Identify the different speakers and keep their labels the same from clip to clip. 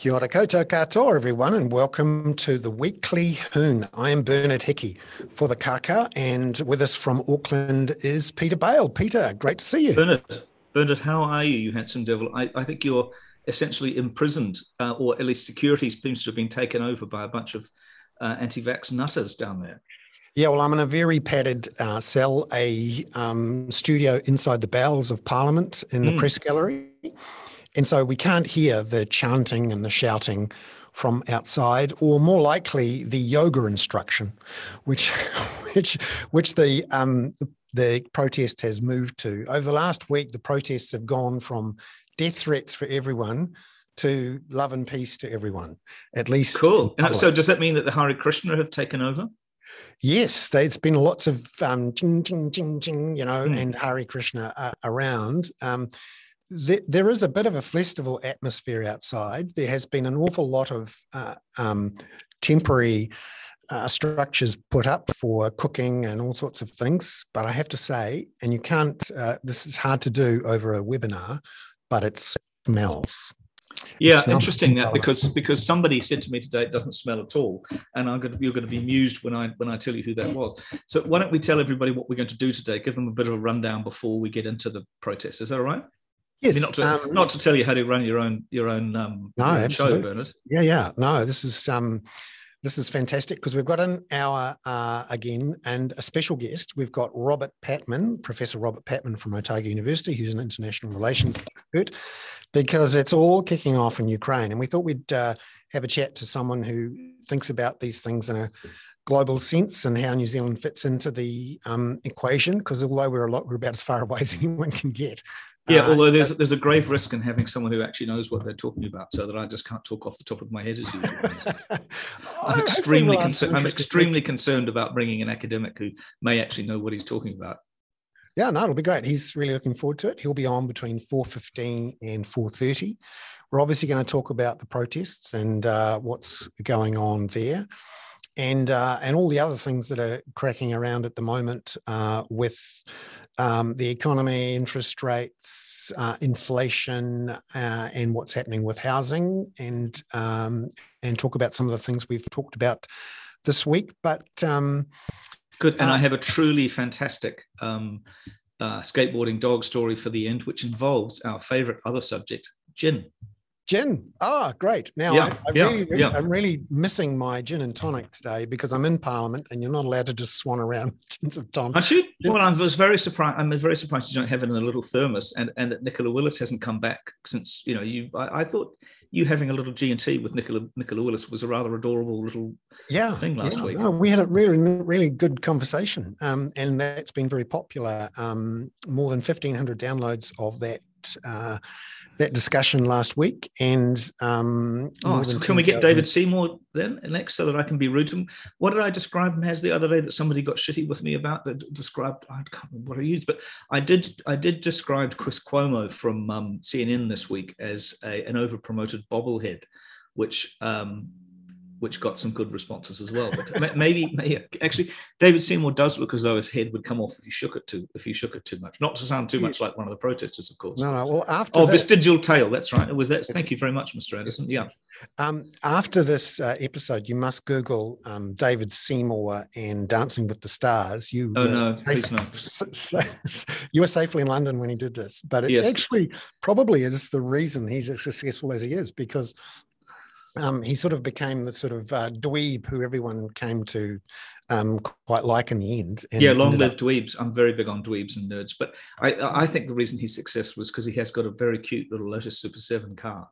Speaker 1: Kia ora koutou katoa, everyone, and welcome to the weekly Hoon. I am Bernard Hickey for the Kaka, and with us from Auckland is Peter Bale. Peter, great to see you.
Speaker 2: Bernard, Bernard, how are you, you handsome devil? I, I think you're essentially imprisoned, uh, or at least security seems to have been taken over by a bunch of uh, anti-vax nutters down there.
Speaker 1: Yeah, well, I'm in a very padded uh, cell, a um, studio inside the bowels of Parliament in the mm. press gallery. And so we can't hear the chanting and the shouting from outside, or more likely the yoga instruction, which which which the um, the protest has moved to. Over the last week, the protests have gone from death threats for everyone to love and peace to everyone. At least,
Speaker 2: cool. so, does that mean that the Hare Krishna have taken over?
Speaker 1: Yes, there's been lots of um, ching, ching, ching, ching, you know, mm. and Hare Krishna uh, around. Um, there is a bit of a festival atmosphere outside. There has been an awful lot of uh, um, temporary uh, structures put up for cooking and all sorts of things. But I have to say, and you can't, uh, this is hard to do over a webinar, but it smells.
Speaker 2: Yeah, interesting that because because somebody said to me today it doesn't smell at all, and I'm going to, you're going to be amused when I when I tell you who that was. So why don't we tell everybody what we're going to do today? Give them a bit of a rundown before we get into the protest. Is that all right?
Speaker 1: Yes,
Speaker 2: not to um, not to tell you how to run your own your own um,
Speaker 1: no,
Speaker 2: your show, Bernard.
Speaker 1: Yeah, yeah, no, this is um, this is fantastic because we've got an hour uh, again and a special guest. We've got Robert Patman, Professor Robert Patman from Otago University, who's an international relations expert, because it's all kicking off in Ukraine, and we thought we'd uh, have a chat to someone who thinks about these things in a global sense and how New Zealand fits into the um, equation. Because although we're a lot, we're about as far away as anyone can get.
Speaker 2: Yeah, uh, although there's there's a grave risk in having someone who actually knows what they're talking about, so that I just can't talk off the top of my head as usual. I'm extremely concerned. I'm extremely concerned about bringing an academic who may actually know what he's talking about.
Speaker 1: Yeah, no, it'll be great. He's really looking forward to it. He'll be on between 4:15 and 4:30. We're obviously going to talk about the protests and uh, what's going on there and uh, and all the other things that are cracking around at the moment uh, with um, the economy, interest rates, uh, inflation, uh, and what's happening with housing, and um, and talk about some of the things we've talked about this week. But um,
Speaker 2: good, and I uh, have a truly fantastic um, uh, skateboarding dog story for the end, which involves our favorite other subject, gin.
Speaker 1: Gin. Ah, great. Now yeah, I, I yeah, really, yeah. I'm really missing my gin and tonic today because I'm in Parliament and you're not allowed to just swan around tins of tonic.
Speaker 2: Aren't you? Well, I was very surprised. I'm very surprised you don't have it in a little thermos, and and that Nicola Willis hasn't come back since you know you. I, I thought you having a little G and T with Nicola Nicola Willis was a rather adorable little
Speaker 1: yeah
Speaker 2: thing last
Speaker 1: yeah,
Speaker 2: week.
Speaker 1: No, we had a really really good conversation, um, and that's been very popular. Um, more than 1,500 downloads of that. Uh, that discussion last week. And um,
Speaker 2: oh, so can we get David Seymour then next so that I can be rude to him? What did I describe him as the other day that somebody got shitty with me about that described? I can't remember what I used, but I did. I did describe Chris Cuomo from um, CNN this week as a, an over promoted bobblehead, which um, which got some good responses as well. But maybe, maybe, actually, David Seymour does look as though his head would come off if you shook it too if you shook it too much. Not to sound too much like one of the protesters, of course.
Speaker 1: No, no. Well, after
Speaker 2: oh, that, vestigial tail. That's right. It was that. Thank you very much, Mr. Anderson. Yeah.
Speaker 1: Um, after this uh, episode, you must Google um, David Seymour and Dancing with the Stars. You
Speaker 2: oh no, please no.
Speaker 1: you were safely in London when he did this, but it yes. actually probably is the reason he's as successful as he is because um, he sort of became the sort of uh, dweeb who everyone came to um, quite like in the end.
Speaker 2: yeah, long live up... dweebs. I'm very big on dweebs and nerds, but I, I think the reason he's successful is because he has got a very cute little Lotus Super Seven car.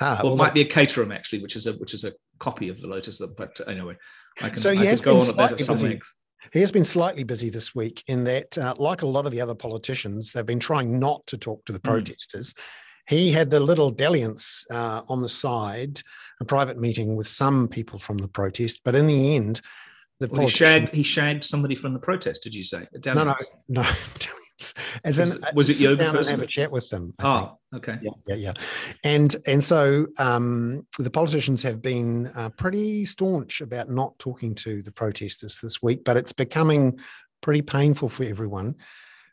Speaker 2: Ah, well, it might be a Caterham actually, which is a which is a copy of the Lotus. But anyway, I can, so he I has go on at that at some length.
Speaker 1: He has been slightly busy this week in that, uh, like a lot of the other politicians, they've been trying not to talk to the hmm. protesters. Mm he had the little dalliance uh, on the side, a private meeting with some people from the protest. But in the end, the
Speaker 2: well, he shagged he shagged somebody from the protest. Did you say?
Speaker 1: No, no, no. As
Speaker 2: was, in, was it yoga down
Speaker 1: person? and have a chat with them.
Speaker 2: I oh, think. okay.
Speaker 1: Yeah, yeah, yeah. And and so um, the politicians have been uh, pretty staunch about not talking to the protesters this week, but it's becoming pretty painful for everyone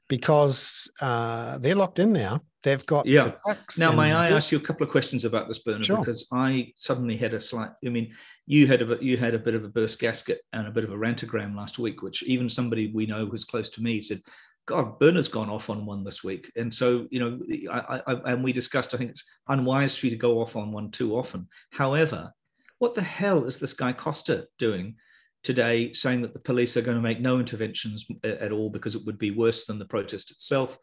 Speaker 1: because uh, they're locked in now They've got
Speaker 2: yeah. now, may I ask you a couple of questions about this, Bernard? Sure. Because I suddenly had a slight. I mean, you had a you had a bit of a burst gasket and a bit of a rantogram last week, which even somebody we know who's close to me said, "God, Bernard's gone off on one this week." And so, you know, I, I, and we discussed. I think it's unwise for you to go off on one too often. However, what the hell is this guy Coster doing? today saying that the police are going to make no interventions uh, at all because it would be worse than the protest itself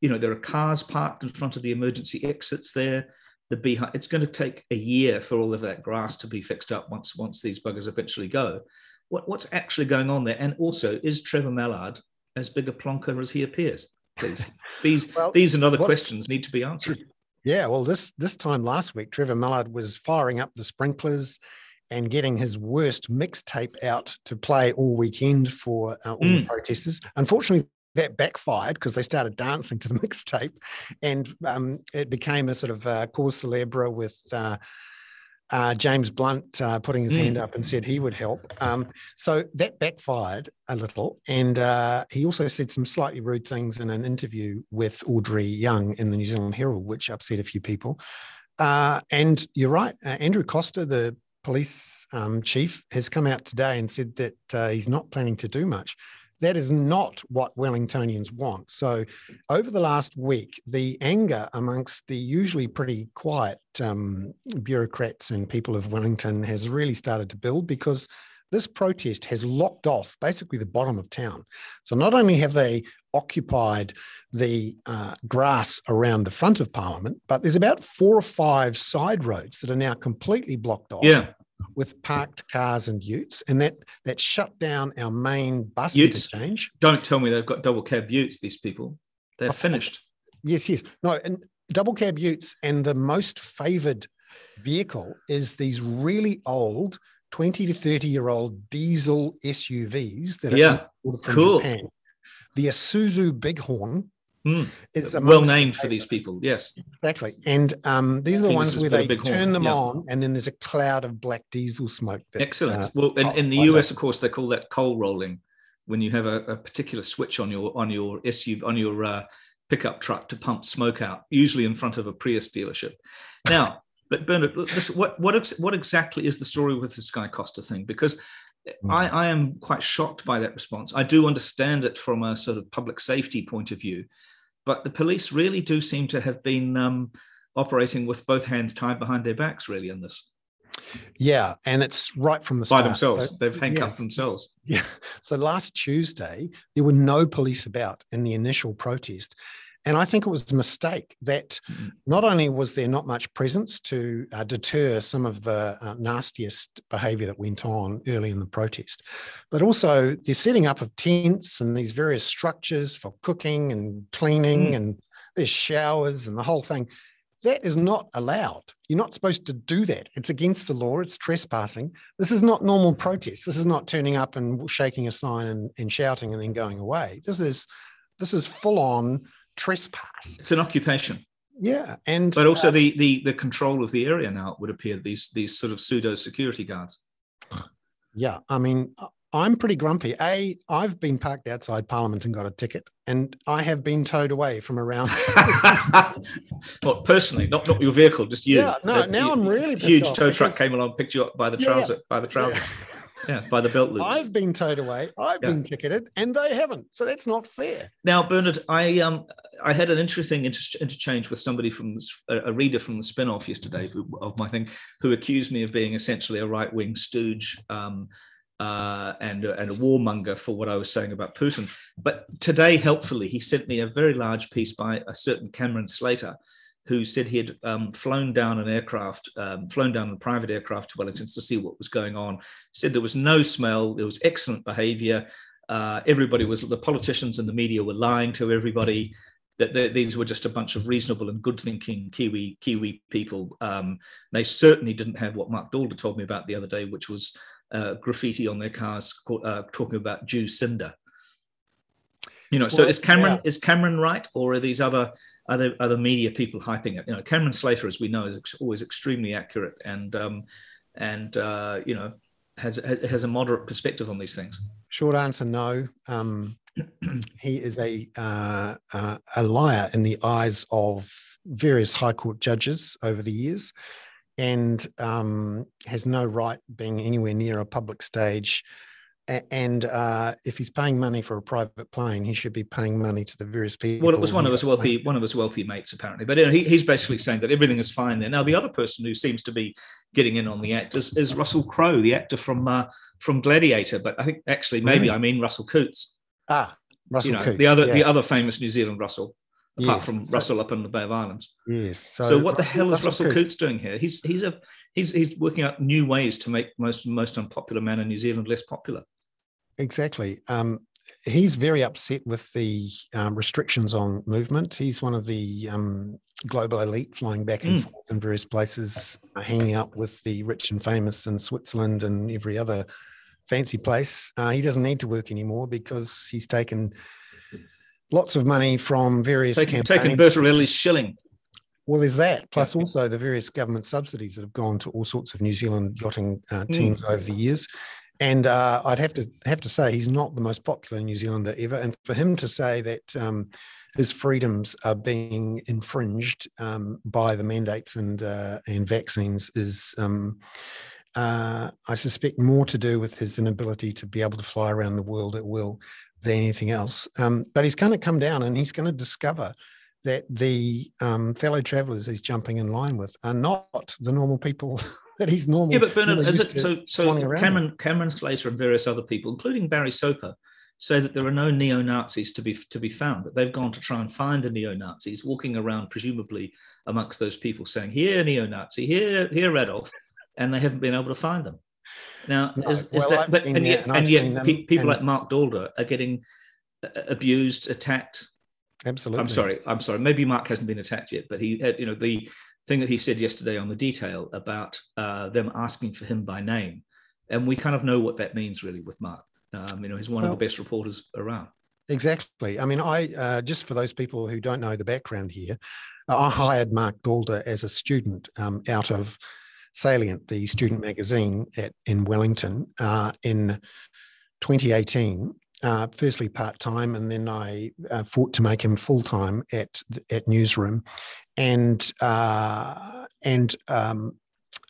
Speaker 2: you know, there are cars parked in front of the emergency exits there. The beehive, it's going to take a year for all of that grass to be fixed up once once these buggers eventually go. What, what's actually going on there? And also, is Trevor Mallard as big a plonker as he appears? Please, these well, these and other what, questions need to be answered.
Speaker 1: Yeah, well, this this time last week, Trevor Mallard was firing up the sprinklers and getting his worst mixtape out to play all weekend for uh, all mm. the protesters. Unfortunately, that backfired because they started dancing to the mixtape, and um, it became a sort of uh, cause celebre with uh, uh, James Blunt uh, putting his mm. hand up and said he would help. Um, so that backfired a little, and uh, he also said some slightly rude things in an interview with Audrey Young in the New Zealand Herald, which upset a few people. Uh, and you're right, Andrew Coster, the police um, chief, has come out today and said that he's not planning to do much. That is not what Wellingtonians want. So, over the last week, the anger amongst the usually pretty quiet um, bureaucrats and people of Wellington has really started to build because this protest has locked off basically the bottom of town. So, not only have they occupied the uh, grass around the front of Parliament, but there's about four or five side roads that are now completely blocked off.
Speaker 2: Yeah
Speaker 1: with parked cars and utes, and that that shut down our main bus utes. interchange.
Speaker 2: Don't tell me they've got double cab utes. These people, they're oh, finished.
Speaker 1: Yes, yes. No, and double cab utes, and the most favoured vehicle is these really old. 20 to 30 year old diesel SUVs that are
Speaker 2: yeah, cool. Japan.
Speaker 1: The Isuzu Bighorn
Speaker 2: Mm. It's well named for these people. Yes,
Speaker 1: exactly. And um, these are the ones where they turn them yeah. on, and then there's a cloud of black diesel smoke.
Speaker 2: That, Excellent. Uh, well, in, in the US, up. of course, they call that coal rolling when you have a, a particular switch on your on your SUV on your uh, pickup truck to pump smoke out, usually in front of a Prius dealership. Now, but Bernard, listen, what what what exactly is the story with the Sky Coster thing? Because hmm. I, I, am quite shocked by that response. I do understand it from a sort of public safety point of view, but the police really do seem to have been um, operating with both hands tied behind their backs, really, in this.
Speaker 1: Yeah, and it's right from the
Speaker 2: start. By themselves. So, They've handcuffed yes. themselves.
Speaker 1: Yeah. So last Tuesday, there were no police about in the initial protest. And I think it was a mistake that mm-hmm. not only was there not much presence to uh, deter some of the uh, nastiest behavior that went on early in the protest, but also the setting up of tents and these various structures for cooking and cleaning, mm. and there's showers and the whole thing. That is not allowed. You're not supposed to do that. It's against the law. It's trespassing. This is not normal protest. This is not turning up and shaking a sign and, and shouting and then going away. This is this is full on trespass.
Speaker 2: It's an occupation.
Speaker 1: Yeah, and
Speaker 2: but also uh, the the the control of the area now it would appear these these sort of pseudo security guards.
Speaker 1: Yeah, I mean, I'm pretty grumpy. A, I've been parked outside Parliament and got a ticket, and I have been towed away from around.
Speaker 2: well, personally, not not your vehicle, just you.
Speaker 1: Yeah, no. now you, I'm really
Speaker 2: huge tow truck came along, picked you up by the trouser, yeah, by the trousers. Yeah. Yeah, by the belt loops.
Speaker 1: I've been towed away. I've yeah. been ticketed, and they haven't. So that's not fair.
Speaker 2: Now, Bernard, I um I had an interesting inter- interchange with somebody from this, a reader from the spin-off yesterday who, of my thing, who accused me of being essentially a right-wing stooge. Um, uh, and, and a warmonger for what I was saying about Putin. But today, helpfully, he sent me a very large piece by a certain Cameron Slater, who said he had um, flown down an aircraft, um, flown down a private aircraft to Wellington to see what was going on. Said there was no smell, there was excellent behaviour. Uh, everybody was, the politicians and the media were lying to everybody that these were just a bunch of reasonable and good-thinking Kiwi Kiwi people. Um, they certainly didn't have what Marc Daalder told me about the other day, which was uh, graffiti on their cars uh, talking about Jew cinder. You know, well, so is Cameron yeah. is Cameron right, or are these other other other media people hyping it. You know, Cameron Slater, as we know, is ex- always extremely accurate and um, and uh, you know has has a moderate perspective on these things.
Speaker 1: Short answer, no. Um, he is a uh, uh, a liar in the eyes of various High Court judges over the years, and um, has no right being anywhere near a public stage. And uh, if he's paying money for a private plane, he should be paying money to the various people.
Speaker 2: Well, it was one of his wealthy, one of his wealthy mates, apparently. But he, he's basically saying that everything is fine there. Now, the other person who seems to be getting in on the act is, is Russell Crowe, the actor from uh, from Gladiator. But I think actually, maybe really? I mean Russell Coutts.
Speaker 1: Ah, Russell
Speaker 2: you know,
Speaker 1: Coutts,
Speaker 2: the other
Speaker 1: yeah.
Speaker 2: the other famous New Zealand Russell, apart
Speaker 1: Yes,
Speaker 2: from
Speaker 1: so-
Speaker 2: Russell up in the Bay of Islands.
Speaker 1: Yes. So,
Speaker 2: So, what the hell is Russell
Speaker 1: Coutts-
Speaker 2: Coutts doing here? He's he's a he's he's working out new ways to make most most unpopular man in New Zealand less popular.
Speaker 1: Exactly. Um, he's very upset with the um, restrictions on movement. He's one of the um, global elite flying back and
Speaker 2: Mm.
Speaker 1: forth in various places, uh, hanging out with the rich and famous in Switzerland and every other fancy place. Uh, he doesn't need to work anymore because he's taken lots of money from various
Speaker 2: Taking,
Speaker 1: campaigns.
Speaker 2: taking Bertarelli's shilling.
Speaker 1: Well, there's that, plus also the various government subsidies that have gone to all sorts of New Zealand yachting uh, teams over the years. And uh, I'd have to have to say he's not the most popular New Zealander ever. And for him to say that um, his freedoms are being infringed um, by the mandates and uh, and vaccines is, um, uh, I suspect, more to do with his inability to be able to fly around the world at will than anything else. Um, but he's going to come down and he's going to discover that the um, fellow travellers he's jumping in line with are not the normal people that he's normally.
Speaker 2: Yeah, but Bernard, is it, so so Cameron Cameron Slater and various other people, including Barry Soper, say that there are no neo Nazis to be to be found. That they've gone to try and find the neo Nazis, walking around presumably amongst those people, saying "Here, neo Nazi, here, here, Adolf," and they haven't been able to find them. Now,
Speaker 1: No,
Speaker 2: is, is
Speaker 1: well,
Speaker 2: that?
Speaker 1: I've
Speaker 2: But and yet,
Speaker 1: and
Speaker 2: and yet,
Speaker 1: them,
Speaker 2: people
Speaker 1: and-
Speaker 2: like Marc Daalder are getting uh, abused, attacked,
Speaker 1: Absolutely.
Speaker 2: I'm sorry. I'm sorry. Maybe Marc hasn't been attacked yet, but he had, you know, the thing that he said yesterday on the detail about uh, them asking for him by name, and we kind of know what that means really with Marc. Um, you know, he's one of the best reporters around.
Speaker 1: Exactly. I mean, I uh, just for those people who don't know the background here, I hired Marc Daalder as a student um, out of Salient, the student magazine at in Wellington, uh, in 2018. Uh, firstly, part time, and then I uh, fought to make him full time at at Newsroom, and uh, and um,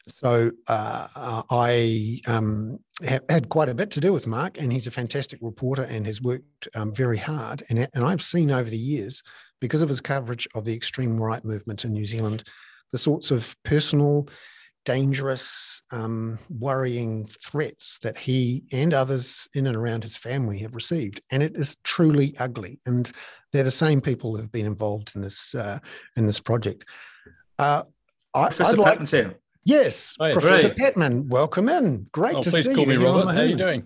Speaker 1: so uh, I um, ha- had quite a bit to do with Marc, and he's a fantastic reporter and has worked um, very hard. And, and I've seen over the years, because of his coverage of the extreme right movement in New Zealand, the sorts of personal, dangerous, um, worrying threats that he and others in and around his family have received, and it is truly ugly. And they're the same people who have been involved in this uh, in this project. Uh, I,
Speaker 2: Professor
Speaker 1: I'd like,
Speaker 2: Patman's here.
Speaker 1: Yes,
Speaker 3: Hi,
Speaker 1: Professor
Speaker 2: great.
Speaker 1: Patman, welcome in. Great
Speaker 3: Oh,
Speaker 1: to see
Speaker 3: call
Speaker 1: you.
Speaker 3: me
Speaker 1: You're
Speaker 3: Robert. How are you doing?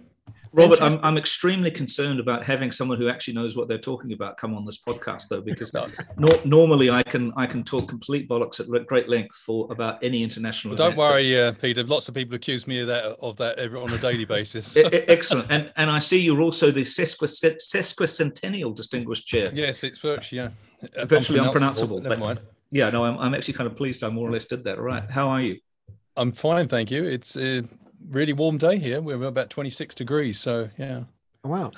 Speaker 2: Robert, I'm, I'm extremely concerned about having someone who actually knows what they're talking about come on this podcast, though, because
Speaker 3: No,
Speaker 2: nor normally I can I can talk complete bollocks at great length for about any international.
Speaker 3: well, don't worry, uh, Peter. Lots of people accuse me of that of that every, on a daily basis.
Speaker 2: Excellent, and and I see you're also the sesquicent- sesquicentennial distinguished chair.
Speaker 3: yes, it's virtually yeah, uh,
Speaker 2: Virtually unpronounceable,
Speaker 3: Never
Speaker 2: but-
Speaker 3: mind.
Speaker 2: Yeah, no, I'm, I'm actually kind of pleased I more or less did that. Right, how are you?
Speaker 3: I'm fine, thank you. It's a really warm day here. We're about 26 degrees, so yeah.
Speaker 1: Wow.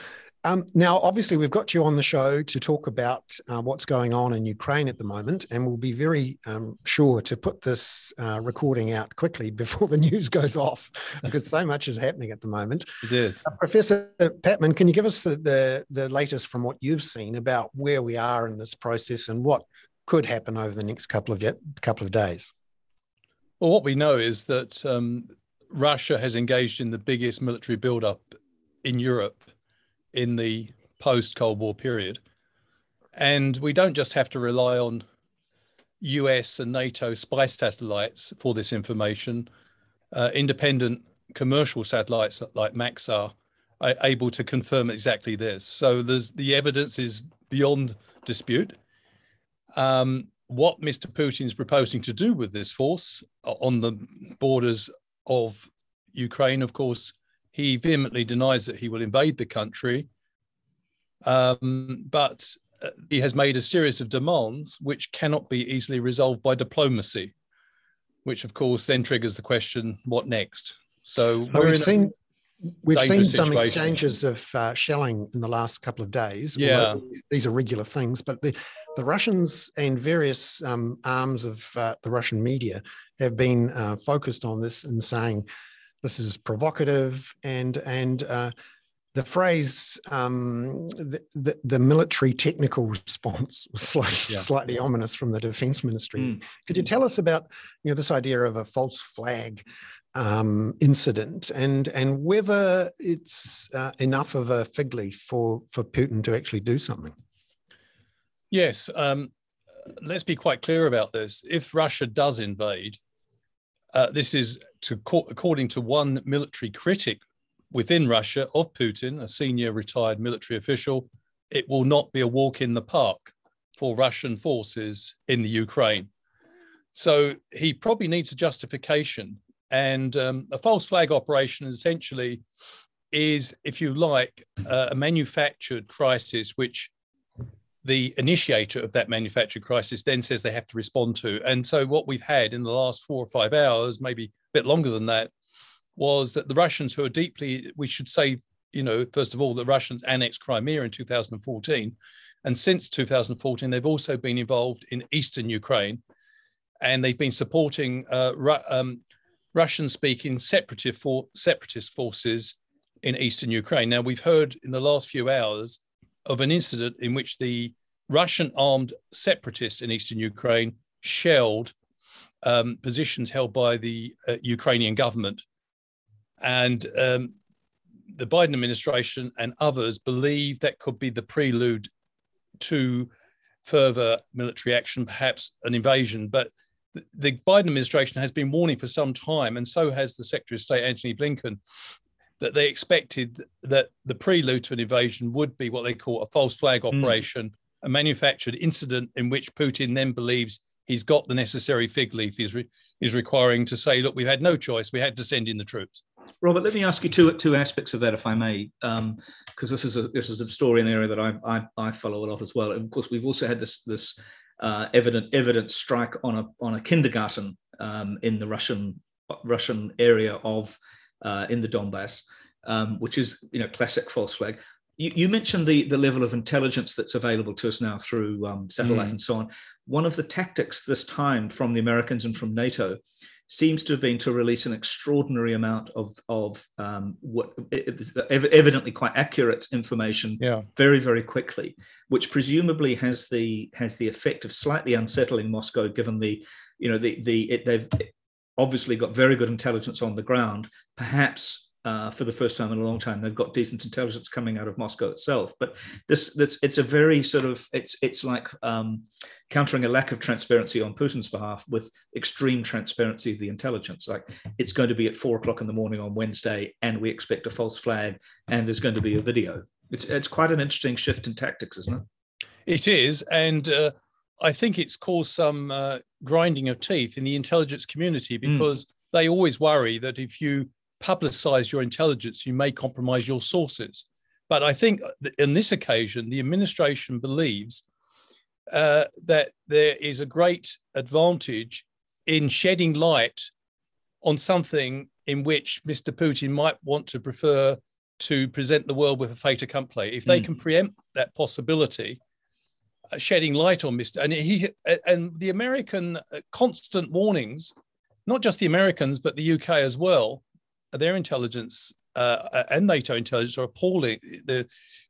Speaker 1: Um, now, obviously, we've got you on the show to talk about uh, what's going on in Ukraine at the moment, and we'll be very um, sure to put this uh, recording out quickly before the news goes off, because so much is happening at the moment.
Speaker 3: It is.
Speaker 1: Uh, Professor Patman, can you give us the, the the latest from what you've seen about where we are in this process and what could happen over the next couple of couple of days?
Speaker 3: Well, what we know is that um, Russia has engaged in the biggest military buildup in Europe in the post Cold War period. And we don't just have to rely on US and NATO spy satellites for this information. Uh, independent commercial satellites like Maxar are able to confirm exactly this. So there's the evidence is beyond dispute. Um, what Mr. Putin is proposing to do with this force on the borders of Ukraine, of course, he vehemently denies that he will invade the country. Um, but uh, he has made a series of demands which cannot be easily resolved by diplomacy, which of course then triggers the question, what next? So
Speaker 1: So we've seen We've seen some situation. exchanges of uh, shelling in the last couple of days.
Speaker 3: Yeah,
Speaker 1: these are regular things, but the the Russians and various um, arms of uh, the Russian media have been uh, focused on this and saying this is provocative and and uh, the phrase um, the, the, the, military technical response was slightly, yeah. slightly ominous from the defense ministry. Mm. Could you tell us about you know this idea of a false flag um, incident and and whether it's uh, enough of a fig leaf for for Putin to actually do something?
Speaker 3: Yes, um, let's be quite clear about this. If Russia does invade, uh, this is to according to one military critic within Russia of Putin, a senior retired military official, it will not be a walk in the park for Russian forces in the Ukraine. So he probably needs a justification. And um, a false flag operation essentially is, if you like, uh, a manufactured crisis which the initiator of that manufactured crisis then says they have to respond to. And so, what we've had in the last four or five hours, maybe a bit longer than that, was that the Russians, who are deeply, we should say, you know, first of all, the Russians annexed Crimea in 2014. And since 2014, they've also been involved in eastern Ukraine. And they've been supporting uh, um, Russian speaking separatist, for, separatist forces in eastern Ukraine. Now, we've heard in the last few hours of an incident in which the Russian armed separatists in eastern Ukraine shelled um, positions held by the uh, Ukrainian government and um, the Biden administration and others believe that could be the prelude to further military action, perhaps an invasion. But the Biden administration has been warning for some time, and so has the Secretary of State Antony Blinken, that they expected that the prelude to an invasion would be what they call a false flag hmm. operation, mm. a manufactured incident in which Putin then believes he's got the necessary fig leaf he's, re- he's requiring to say, look, we've had no choice, we had to send in the troops.
Speaker 2: Robert, let me ask you two two aspects of that, if I may, because um, this is a this is a story in an area that I, I, I follow a lot as well. And of course, we've also had this this uh, evident evident strike on a on a kindergarten um, in the Russian Russian area of uh, in the Donbass, um, which is you know classic false flag. You, you, mentioned the the level of intelligence that's available to us now through um, satellite mm. and so on. One of the tactics this time from the Americans and from NATO seems to have been to release an extraordinary amount of of um, what evidently quite accurate information
Speaker 3: yeah.
Speaker 2: very very quickly, which presumably has the has the effect of slightly unsettling Moscow, given the you know the the it, they've obviously got very good intelligence on the ground, perhaps uh, for the first time in a long time. They've got decent intelligence coming out of Moscow itself. But this, this it's a very sort of it's it's like um, countering a lack of transparency on Putin's behalf with extreme transparency of the intelligence. Like it's going to be at four o'clock in the morning on Wednesday, and we expect a false flag, and there's going to be a video. It's it's quite an interesting shift in tactics, isn't it?
Speaker 3: It is, and. Uh, I think it's caused some uh, grinding of teeth in the intelligence community hmm. because mm. they always worry that if you publicize your intelligence, you may compromise your sources. But I think in this occasion, the administration believes uh, that there is a great advantage in shedding light on something in which Mr. Putin might want to prefer to present the world with a fait accompli. If they mm. can preempt that possibility, uh, shedding light on Mr. and he and the American uh, constant warnings, not just the Americans but the UK as well, their intelligence uh, and NATO intelligence are appalling. They're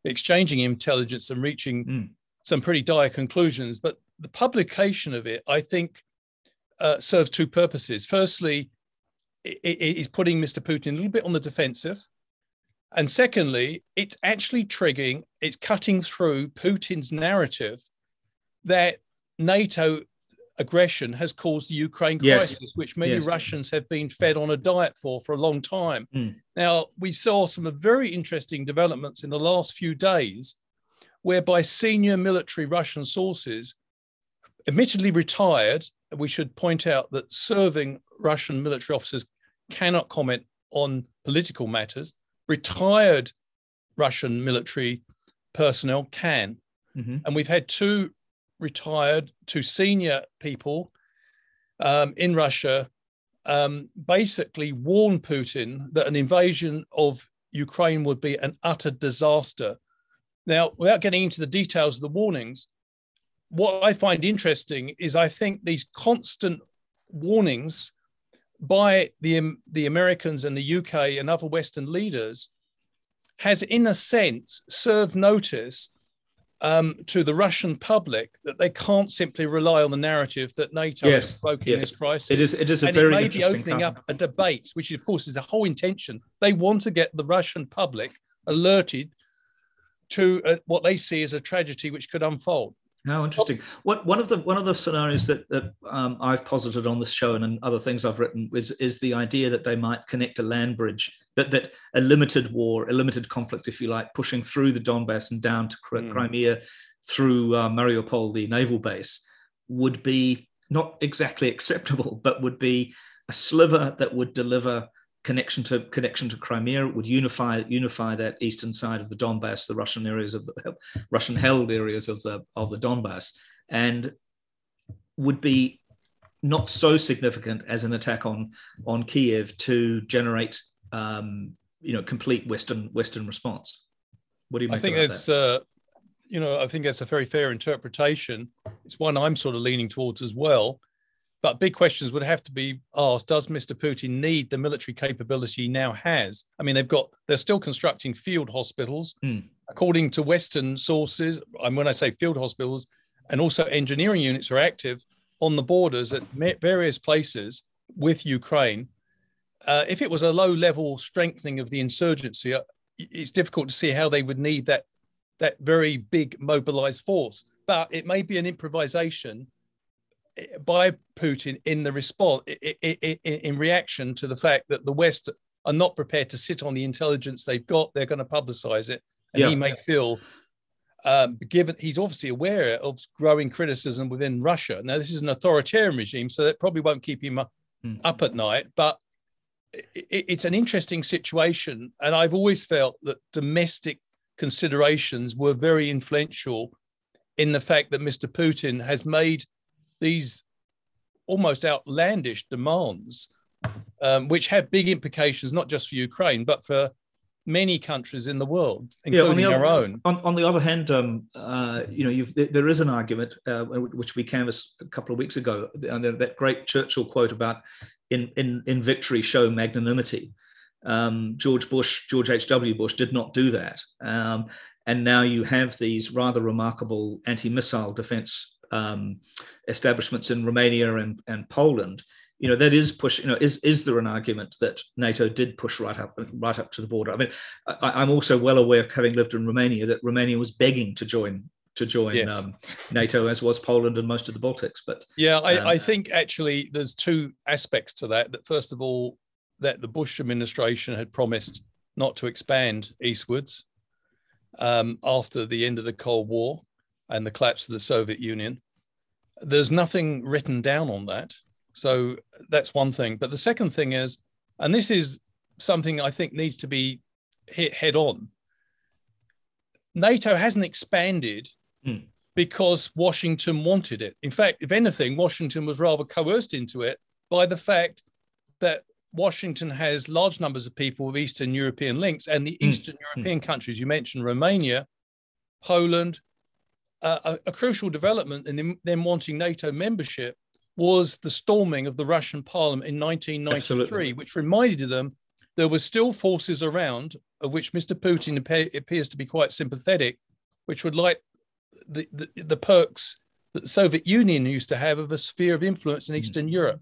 Speaker 3: exchanging intelligence and reaching mm. some pretty dire conclusions. But the publication of it, I think, uh, serves two purposes. Firstly, it, it is putting Mr. Putin a little bit on the defensive. And secondly, it's actually triggering, it's cutting through Putin's narrative that NATO aggression has caused the Ukraine crisis, yes. which many yes. Russians have been fed on a diet for for a long time. Mm. Now, we saw some very interesting developments in the last few days, whereby senior military Russian sources, admittedly retired, we should point out that serving Russian military officers cannot comment on political matters, retired Russian military personnel can. Mm-hmm. And we've had two retired to senior people um, in Russia um, basically warned Putin that an invasion of Ukraine would be an utter disaster. Now, without getting into the details of the warnings, what I find interesting is I think these constant warnings by the, the Americans and the UK and other Western leaders has, in a sense, served notice um, to the Russian public that they can't simply rely on the narrative that NATO yes, is provoking yes. this crisis.
Speaker 2: It is. It is a
Speaker 3: and
Speaker 2: very
Speaker 3: it may be opening up a debate, which of course is the whole intention. They want to get the Russian public alerted to uh, what they see as a tragedy which could unfold.
Speaker 2: How interesting. What one of the one of the scenarios that, that um, I've posited on this show and in other things I've written is is the idea that they might connect a land bridge that that a limited war, a limited conflict, if you like, pushing through the Donbass and down to mm. Crimea through uh, Mariupol, the naval base, would be not exactly acceptable, but would be a sliver that would deliver connection to connection to Crimea. It would unify unify that eastern side of the Donbass, the Russian areas of the Russian held areas of the of the Donbass, and would be not so significant as an attack on on Kiev to generate um, you know complete Western Western response. What do you? I
Speaker 3: think it's uh, you know I think that's a very fair interpretation. It's one I'm sort of leaning towards as well. But big questions would have to be asked: Does Mr. Putin need the military capability he now has? I mean, they've got they're still constructing field hospitals, mm. according to Western sources. And when I say field hospitals, and also engineering units are active on the borders at various places with Ukraine. Uh, if it was a low-level strengthening of the insurgency, uh, it's difficult to see how they would need that that very big mobilized force. But it may be an improvisation by Putin in the response in reaction to the fact that the West are not prepared to sit on the intelligence they've got. They're going to publicize it, and yeah. he may feel. Um, given he's obviously aware of growing criticism within Russia. Now, this is an authoritarian regime, so that probably won't keep him up, mm. up at night. But it, it's an interesting situation, and I've always felt that domestic considerations were very influential in the fact that Mr. Putin has made these almost outlandish demands, um, which have big implications not just for Ukraine but for many countries in the world, including yeah, on our own.
Speaker 2: On, on, the other hand, um, uh, you know, there is an argument uh, which we canvassed a couple of weeks ago, and that great Churchill quote about "in in in victory show magnanimity." Um, George Bush, George H. W. Bush, did not do that, um, and now you have these rather remarkable anti-missile defense um, establishments in Romania and, and Poland, you know that is push. You know, is is there an argument that NATO did push right up right up to the border? I mean, I, am also well aware, of having lived in Romania, that Romania was begging to join to join yes. um, NATO, as was Poland and most of the Baltics. But
Speaker 3: yeah, I, um, I think actually there's two aspects to that. That first of all, that the Bush administration had promised not to expand eastwards um, after the end of the Cold War, and the collapse of the Soviet Union. There's nothing written down on that. So that's one thing. But the second thing is, and this is something I think needs to be hit head on. NATO hasn't expanded mm. because Washington wanted it. In fact, if anything, Washington was rather coerced into it by the fact that Washington has large numbers of people with Eastern European links, and the mm. Eastern European mm. countries you mentioned, Romania, Poland, a, a, crucial development in them, wanting NATO membership was the storming of the Russian parliament in 1993, Absolutely. which reminded them there were still forces around, of which Mr. Putin appears to be quite sympathetic, which would like the, the, the, perks that the Soviet Union used to have of a sphere of influence in mm. Eastern mm. Europe.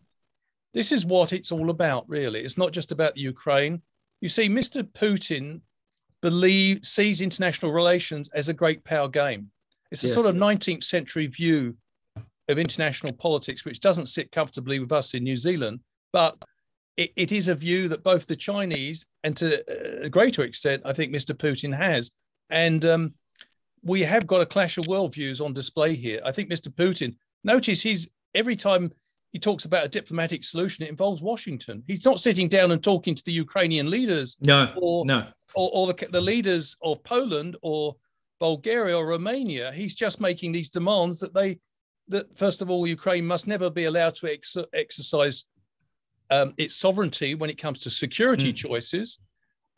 Speaker 3: This is what it's all about, really. It's not just about the Ukraine. You see, Mr. Putin believe sees international relations as a great power game. It's a yes. sort of 19th century view of international politics, which doesn't sit comfortably with us in New Zealand, but it, it is a view that both the Chinese and to a greater extent, I think Mr. Putin has. And um, we have got a clash of worldviews on display here. I think Mr. Putin, notice he's every time he talks about a diplomatic solution, it involves Washington. He's not sitting down and talking to the Ukrainian leaders,
Speaker 2: no, or
Speaker 3: no, or, or the, the leaders of Poland or Bulgaria or Romania. He's just making these demands that they, that first of all, Ukraine must never be allowed to ex- exercise um, its sovereignty when it comes to security mm. choices.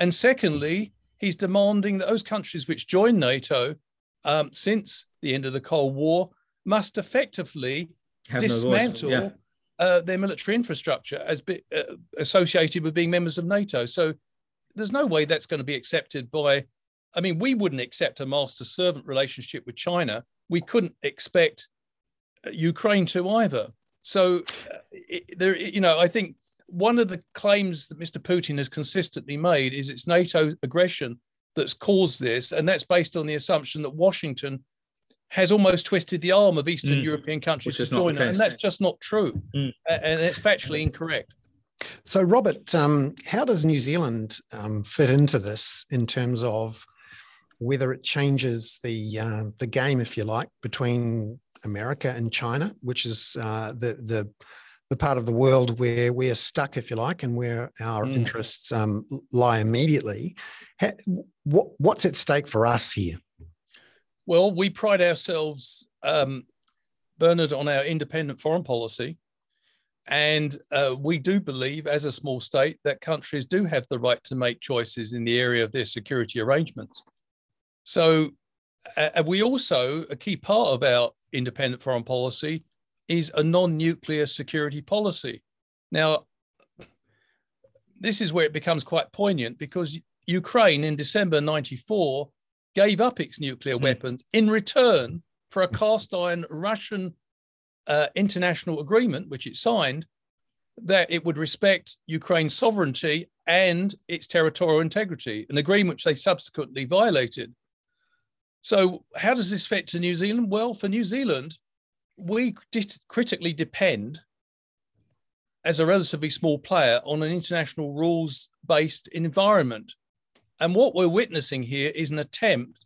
Speaker 3: And secondly, he's demanding that those countries which join NATO um, since the end of the Cold War must effectively Have dismantle no yeah. uh, their military infrastructure as be, uh, associated with being members of NATO. So there's no way that's going to be accepted by. I mean, we wouldn't accept a master-servant relationship with China. We couldn't expect uh, Ukraine to either. So, uh, it, there, you know, I think one of the claims that Mr. Putin has consistently made is it's NATO aggression that's caused this, and that's based on the assumption that Washington has almost twisted the arm of Eastern mm. European countries to join it, and that's just not true, mm. and it's factually incorrect.
Speaker 1: So, Robert, um, how does New Zealand um, fit into this in terms of whether it changes the uh, the game, if you like, between America and China, which is uh, the the the part of the world where we're stuck, if you like, and where our mm. interests um, lie immediately. what, what's at stake for us here?
Speaker 3: Well, we pride ourselves, um, Bernard, on our independent foreign policy. And uh, we do believe, as a small state, that countries do have the right to make choices in the area of their security arrangements. So, uh, we also, a key part of our independent foreign policy is a non nuclear security policy. Now, this is where it becomes quite poignant because Ukraine in December 94 gave up its nuclear mm. weapons in return for a cast iron Russian uh, international agreement, which it signed, that it would respect Ukraine's sovereignty and its territorial integrity, an agreement which they subsequently violated. So, how does this fit to New Zealand? Well, for New Zealand, we critically depend as a relatively small player on an international rules based environment. And what we're witnessing here is an attempt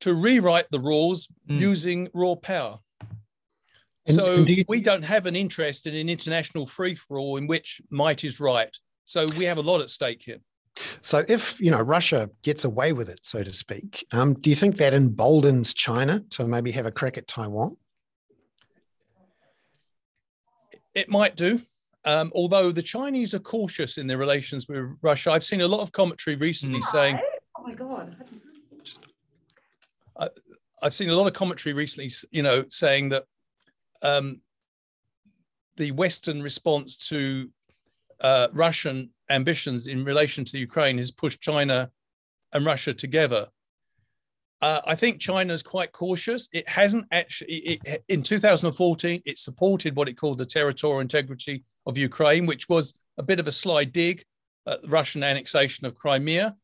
Speaker 3: to rewrite the rules mm. using raw power. And, so and do you... we don't have an interest in an international free for all in which might is right. So we have a lot at stake here.
Speaker 1: So if you know Russia gets away with it, so to speak, um, do you think that emboldens China to maybe have a crack at Taiwan?
Speaker 3: It might do. Um, although the Chinese are cautious in their relations with Russia, I've seen a lot of commentary recently saying,
Speaker 4: "Oh my god."
Speaker 3: I, have seen a lot of commentary recently, you know, saying that um, the Western response to uh, Russian ambitions in relation to Ukraine has pushed China and Russia together. Uh, I think China is quite cautious. It hasn't actually, it, in 2014, it supported what it called the territorial integrity of Ukraine, which was a bit of a sly dig at the Russian annexation of Crimea.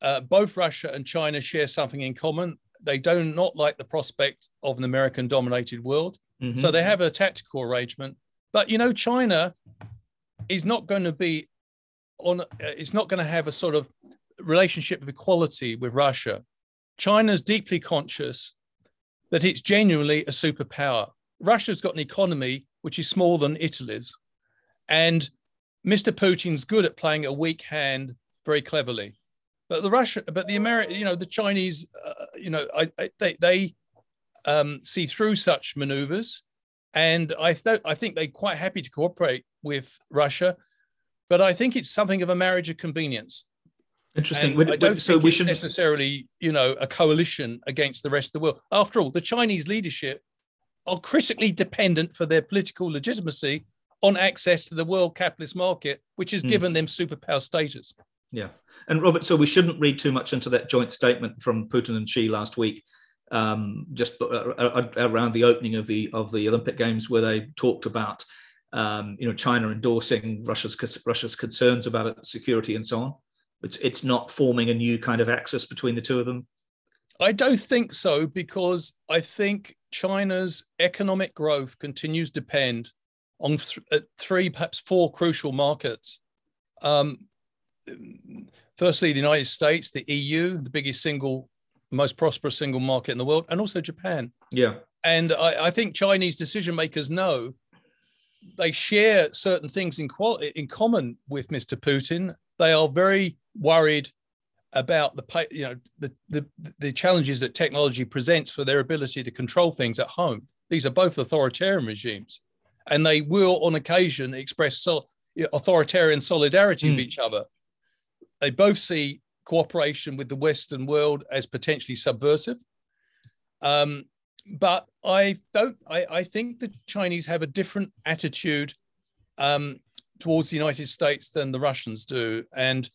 Speaker 3: Uh, both Russia and China share something in common. They do not like the prospect of an American dominated world. Mm-hmm. So they have a tactical arrangement. But, you know, China is not going to be on, uh, it's not going to have a sort of relationship of equality with Russia. China's deeply conscious that it's genuinely a superpower. Russia's got an economy which is smaller than Italy's. And Mr. Putin's good at playing a weak hand very cleverly. But the Russia, but the American, you know, the Chinese, uh, you know, I, I, they, they um, see through such maneuvers. And I, th- I think they're quite happy to cooperate with Russia. But I think it's something of a marriage of convenience.
Speaker 2: Interesting.
Speaker 3: I don't so we should necessarily, you know, a coalition against the rest of the world. After all, the Chinese leadership are critically dependent for their political legitimacy on access to the world capitalist market, which has mm. given them superpower status.
Speaker 2: Yeah, and Robert, so we shouldn't read too much into that joint statement from Putin and Xi last week, um, just uh, uh, around the opening of the of the Olympic Games, where they talked about, um, you know, China endorsing Russia's Russia's concerns about its security and so on. It's it's not forming a new kind of axis between the two of them.
Speaker 3: I don't think so because I think China's economic growth continues to depend on th- uh, three, perhaps four crucial markets. Um, firstly, the United States, the EU, the biggest single, most prosperous single market in the world, and also Japan.
Speaker 2: Yeah.
Speaker 3: And I, I think Chinese decision makers know they share certain things in, qual- in common with Mr. Putin. They are very worried about the you know the, the the challenges that technology presents for their ability to control things at home. These are both authoritarian regimes, and they will on occasion express so, authoritarian solidarity mm. with each other. they both see cooperation with the Western world as potentially subversive. Um, but I don't. I, I, think the Chinese have a different attitude um, towards the United States than the Russians do, and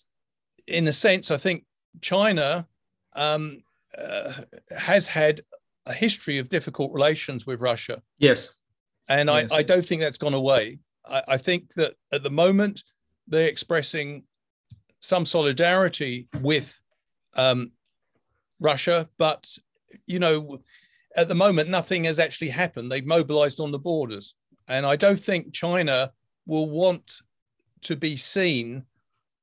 Speaker 3: in a sense, I think China um, uh, has had a history of difficult relations with Russia.
Speaker 2: Yes,
Speaker 3: and yes. I, I don't think that's gone away. I, I think that at the moment they're expressing some solidarity with um, Russia, but you know, at the moment, nothing has actually happened. They've mobilized on the borders, and I don't think China will want to be seen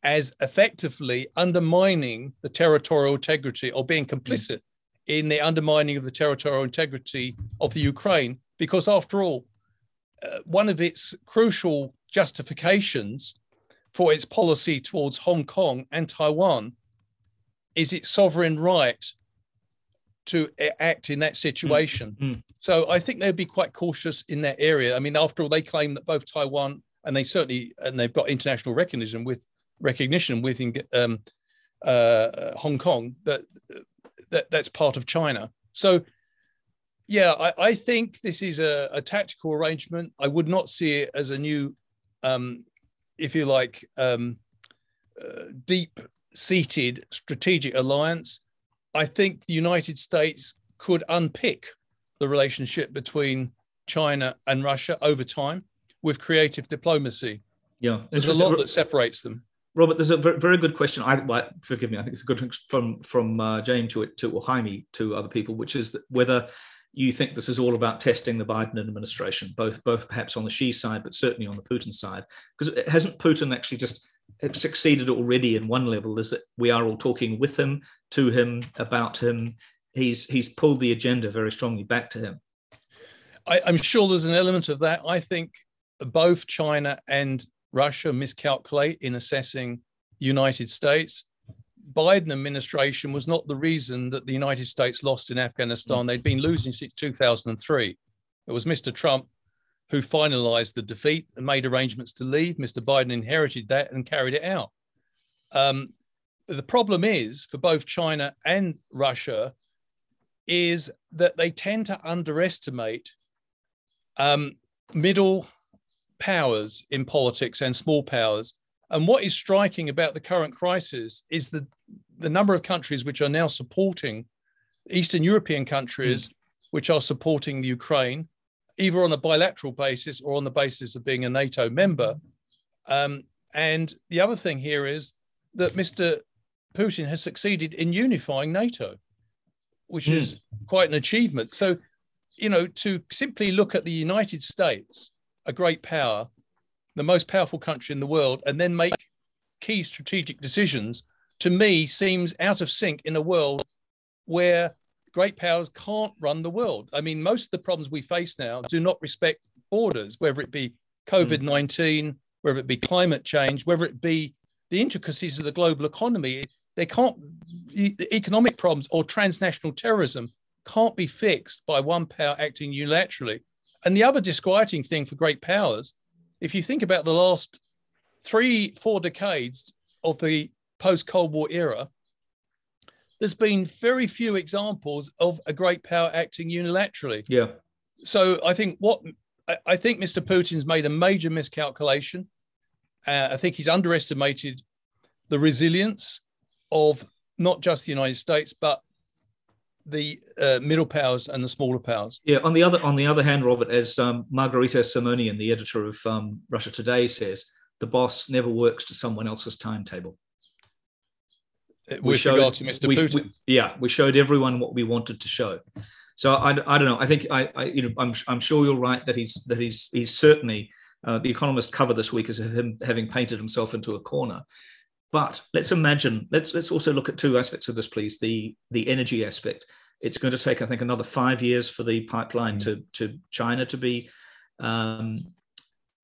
Speaker 3: as effectively undermining the territorial integrity or being complicit in the undermining of the territorial integrity of the Ukraine, because after all, uh, one of its crucial justifications for its policy towards Hong Kong and Taiwan is its sovereign right to act in that situation. Mm-hmm. So I think they'd be quite cautious in that area. I mean, after all, they claim that both Taiwan and they certainly and they've got international recognition with recognition within um, uh, Hong Kong that, that that's part of China. So yeah, I, I think this is a, a, tactical arrangement. I would not see it as a new, um, if you like, um, uh, deep seated strategic alliance. I think the United States could unpick the relationship between China and Russia over time with creative diplomacy.
Speaker 2: Yeah,
Speaker 3: there's a lot that separates them.
Speaker 2: Robert, there's a very good question. I well, forgive me. I think it's a good from from uh, James to it to or Jaime to other people, which is whether you think this is all about testing the Biden administration, both both perhaps on the Xi side, but certainly on the Putin side, because hasn't Putin actually just succeeded already in one level? Is that we are all talking with him, to him, about him. He's he's pulled the agenda very strongly back to him.
Speaker 3: I, I'm sure there's an element of that. I think both China and Russia miscalculate in assessing United States. Biden administration was not the reason that the United States lost in Afghanistan. They'd been losing since 2003. It was Mr. Trump who finalized the defeat and made arrangements to leave. Mr. Biden inherited that and carried it out. Um, the problem is for both China and Russia is that they tend to underestimate um, middle powers in politics and small powers and what is striking about the current crisis is the, the number of countries which are now supporting Eastern European countries, mm. which are supporting the Ukraine, either on a bilateral basis or on the basis of being a NATO member. Um, and the other thing here is that Mr. Putin has succeeded in unifying NATO, which mm. is quite an achievement. So, you know, to simply look at the United States, a great power, the most powerful country in the world, and then make key strategic decisions, to me seems out of sync in a world where great powers can't run the world. I mean, most of the problems we face now do not respect borders, whether it be mm. COVID 19, whether it be climate change, whether it be the intricacies of the global economy. They can't, the economic problems or transnational terrorism can't be fixed by one power acting unilaterally. And the other disquieting thing for great powers if you think about the last three, four decades of the post Cold War era, there's been very few examples of a great power acting unilaterally.
Speaker 2: Yeah.
Speaker 3: So I think what I think Mr. Putin's made a major miscalculation. Uh, I think he's underestimated the resilience of not just the United States, but the uh, middle powers and the smaller powers.
Speaker 2: Yeah. On the other on the other hand, Robert, as um, Margarita Simonyan, the editor of um, Russia Today, says, the boss never works to someone else's timetable.
Speaker 3: Uh, with we showed, regard to Mr.
Speaker 2: We,
Speaker 3: Putin.
Speaker 2: We, yeah, we showed everyone what we wanted to show. So I, I don't know. I think I, I you know I'm, I'm sure you're right that he's that he's he's certainly uh, the Economist cover this week is him having painted himself into a corner. But let's imagine, let's let's also look at two aspects of this, please. The the energy aspect. It's going to take, I think, another five years for the pipeline mm-hmm. to to China to be um,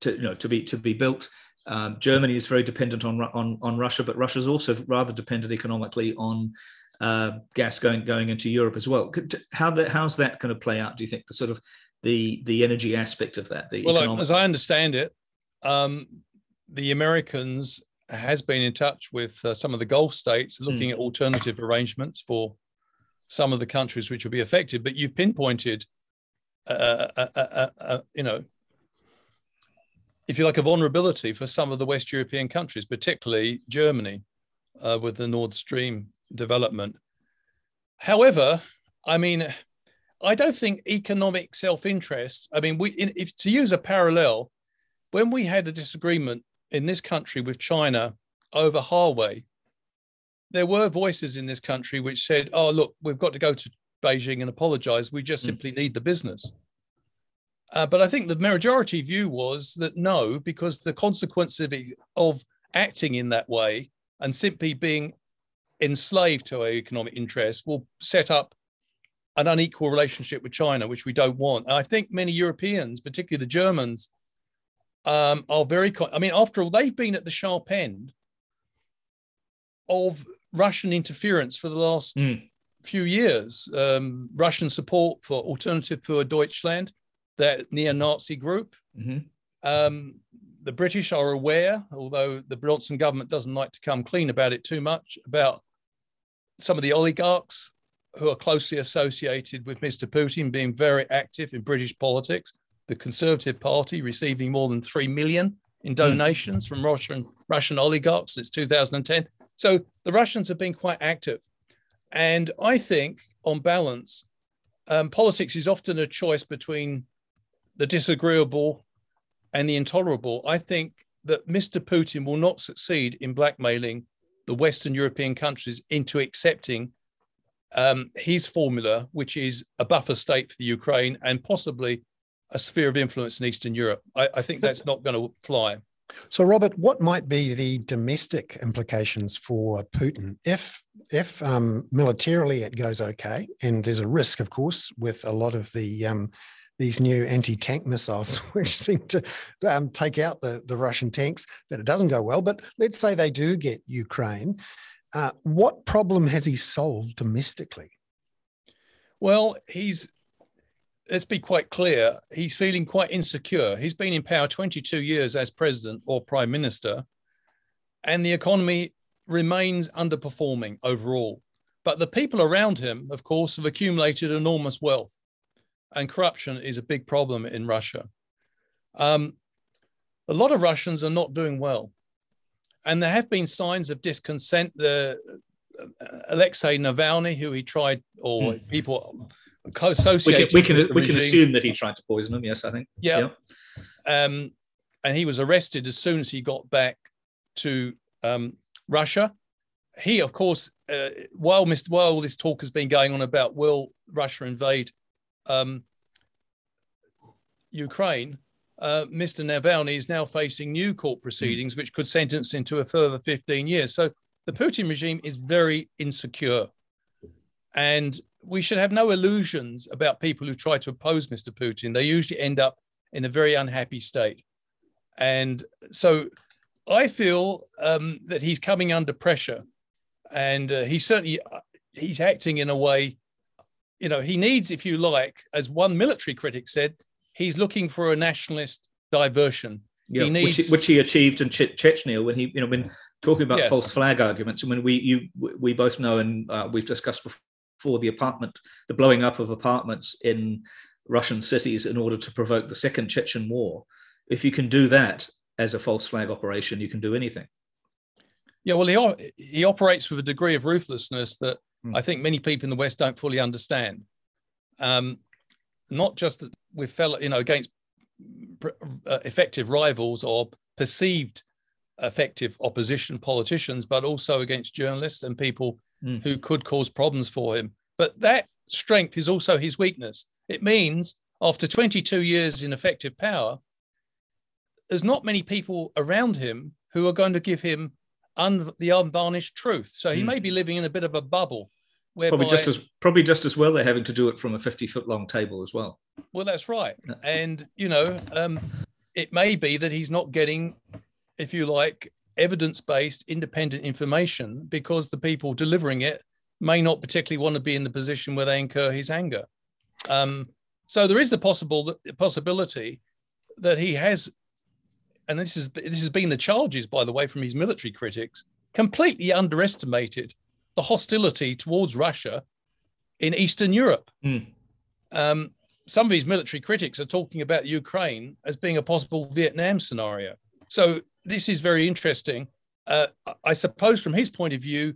Speaker 2: to you know to be to be built. Um, Germany is very dependent on, on on Russia, but Russia is also rather dependent economically on uh, gas going going into Europe as well. How that how's that going to play out? Do you think the sort of the the energy aspect of that? The
Speaker 3: well, economic- as I understand it, um, the Americans has been in touch with uh, some of the Gulf states, looking mm. at alternative arrangements for some of the countries which will be affected. But you've pinpointed, uh, uh, uh, uh you know, if you like, a vulnerability for some of the West European countries, particularly Germany, uh, with the Nord Stream development. However, I mean, I don't think economic self-interest. I mean, we if to use a parallel, when we had a disagreement in this country with China over Huawei, there were voices in this country which said, "Oh, look, we've got to go to Beijing and apologize. We just mm. simply need the business." Uh, but I think the majority view was that no, because the consequence of, it, of acting in that way and simply being enslaved to our economic interests will set up an unequal relationship with China, which we don't want. And I think many Europeans, particularly the Germans, um, are very. I mean, after all, they've been at the sharp end of Russian interference for the last mm. few years. Um, Russian support for Alternative für Deutschland, that neo-Nazi group. Mm-hmm. Um, the British are aware, although the Johnson government doesn't like to come clean about it too much, about some of the oligarchs who are closely associated with Mr. Putin being very active in British politics. The Conservative Party receiving more than three million in hmm. donations mm. from Russian Russian oligarchs since 2010. So the Russians have been quite active, and I think, on balance, um, politics is often a choice between the disagreeable and the intolerable. I think that Mr. Putin will not succeed in blackmailing the Western European countries into accepting um, his formula, which is a buffer state for the Ukraine and possibly a sphere of influence in Eastern Europe. I, I think that's not going to fly.
Speaker 1: So, Robert, what might be the domestic implications for Putin if, if um, militarily it goes okay, and there's a risk, of course, with a lot of the um, these new anti-tank missiles, which seem to um, take out the, the Russian tanks, that it doesn't go well. But let's say they do get Ukraine. Uh, what problem has he solved domestically?
Speaker 3: Well, he's let's be quite clear. He's feeling quite insecure. He's been in power 22 years as president or prime minister, and the economy remains underperforming overall. But the people around him, of course, have accumulated enormous wealth, and corruption is a big problem in Russia. Um, a lot of Russians are not doing well and there have been signs of discontent. The uh, Alexei Navalny, who he tried, or mm. people associated.
Speaker 2: We can we can, we can assume that he tried to poison him. Yes, I think.
Speaker 3: Yeah. yeah. Um, and he was arrested as soon as he got back to um, Russia. He, of course, uh, while Mr. while all this talk has been going on about will Russia invade um, Ukraine, uh, Mr. Navalny is now facing new court proceedings, mm. which could sentence him to a further 15 years. So the Putin regime is very insecure. And we should have no illusions about people who try to oppose Mr. Putin. They usually end up in a very unhappy state. And so I feel um, that he's coming under pressure. And uh, he certainly uh, he's acting in a way, you know, he needs, if you like, as one military critic said, he's looking for a nationalist diversion.
Speaker 2: Yeah, he needs... which, which, he achieved in che- Chechnya when he, you know, when talking about yes. false flag arguments. I mean, we, you, we both know, and uh, we've discussed before, the apartment, the blowing up of apartments in Russian cities in order to provoke the second Chechen war. If you can do that as a false flag operation, you can do anything.
Speaker 3: Yeah, well, he he operates with a degree of ruthlessness that mm. I think many people in the West don't fully understand. Um, not just with fellow, you know, against uh, effective rivals or perceived effective opposition politicians, but also against journalists and people mm. who could cause problems for him. But that strength is also his weakness. It means after 22 years in effective power, there's not many people around him who are going to give him un- the unvarnished truth. So he mm. may be living in a bit of a bubble
Speaker 2: Whereby, probably just as probably just as well they're having to do it from a 50 foot long table as well
Speaker 3: well that's right and you know um, it may be that he's not getting if you like evidence based independent information because the people delivering it may not particularly want to be in the position where they incur his anger um, so there is the possible the possibility that he has and this is this has been the charges, by the way, from his military critics, completely underestimated the hostility towards Russia in Eastern Europe.
Speaker 2: Mm.
Speaker 3: Um, some of his military critics are talking about Ukraine as being a possible Vietnam scenario. So this is very interesting. Uh, I suppose from his point of view,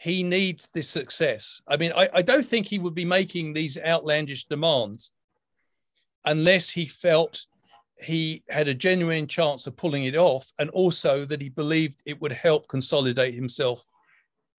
Speaker 3: he needs this success. I mean, I, I don't think he would be making these outlandish demands unless he felt he had a genuine chance of pulling it off, and also that he believed it would help consolidate himself.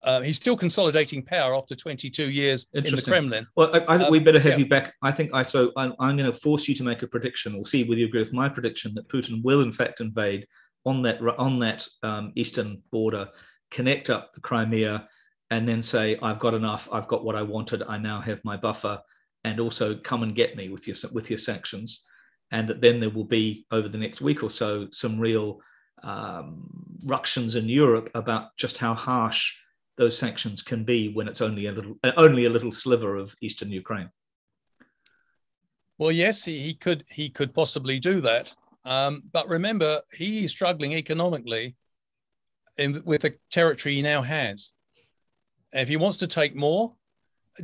Speaker 3: Uh, he's still consolidating power after 22 years in the Kremlin.
Speaker 2: Well, I, I think
Speaker 3: Um,
Speaker 2: we better have
Speaker 3: yeah.
Speaker 2: you back. I think I so I'm, I'm going to force you to make a prediction, or see whether you agree with my prediction that Putin will in fact invade on that on that um, eastern border, connect up the Crimea, and then say, "I've got enough. I've got what I wanted. I now have my buffer." And also come and get me with your with your sanctions, and that then there will be over the next week or so some real um, ructions in Europe about just how harsh those sanctions can be when it's only a little uh, only a little sliver of eastern Ukraine.
Speaker 3: Well, yes, he, he could he could possibly do that. Um, but remember, he is struggling economically in, with the territory he now has. If he wants to take more,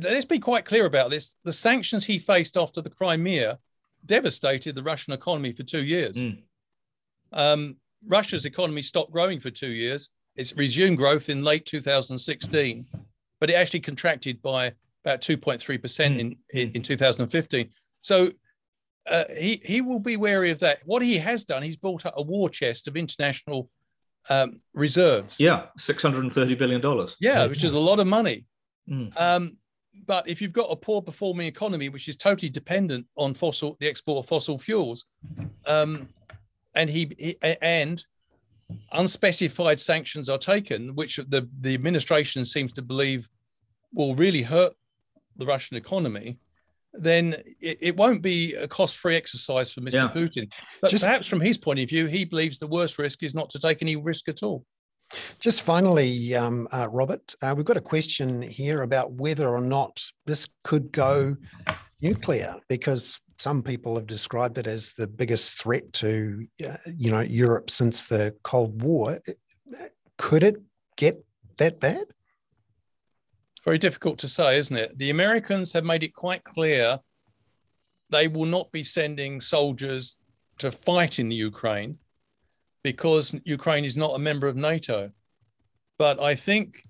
Speaker 3: let's be quite clear about this. The sanctions he faced after the Crimea devastated the Russian economy for two years.
Speaker 2: Mm.
Speaker 3: Um, Russia's economy stopped growing for two years. It's resumed growth in late 2016, but it actually contracted by about 2.3% in, in, in 2015. So uh, he, he will be wary of that. What he has done, he's built up a war chest of international um, reserves.
Speaker 2: Yeah, six hundred and thirty billion dollars.
Speaker 3: Yeah, which is a lot of money.
Speaker 2: Mm.
Speaker 3: Um, but if you've got a poor performing economy, which is totally dependent on fossil, the export of fossil fuels, um, and he, he and unspecified sanctions are taken, which the the administration seems to believe will really hurt the Russian economy, then it, it won't be a cost-free exercise for Mr.
Speaker 2: Yeah.
Speaker 3: Putin. But
Speaker 1: Just-
Speaker 3: perhaps from his point of view, he believes the worst risk is not to take any risk at all.
Speaker 1: Just finally, um, uh, Robert, uh, we've got a question here about whether or not this could go nuclear, because some people have described it as the biggest threat to, uh, you know, Europe since the Cold War. Could it get that bad?
Speaker 3: Very difficult to say, isn't it? The Americans have made it quite clear they will not be sending soldiers to fight in the Ukraine because Ukraine is not a member of NATO. But I think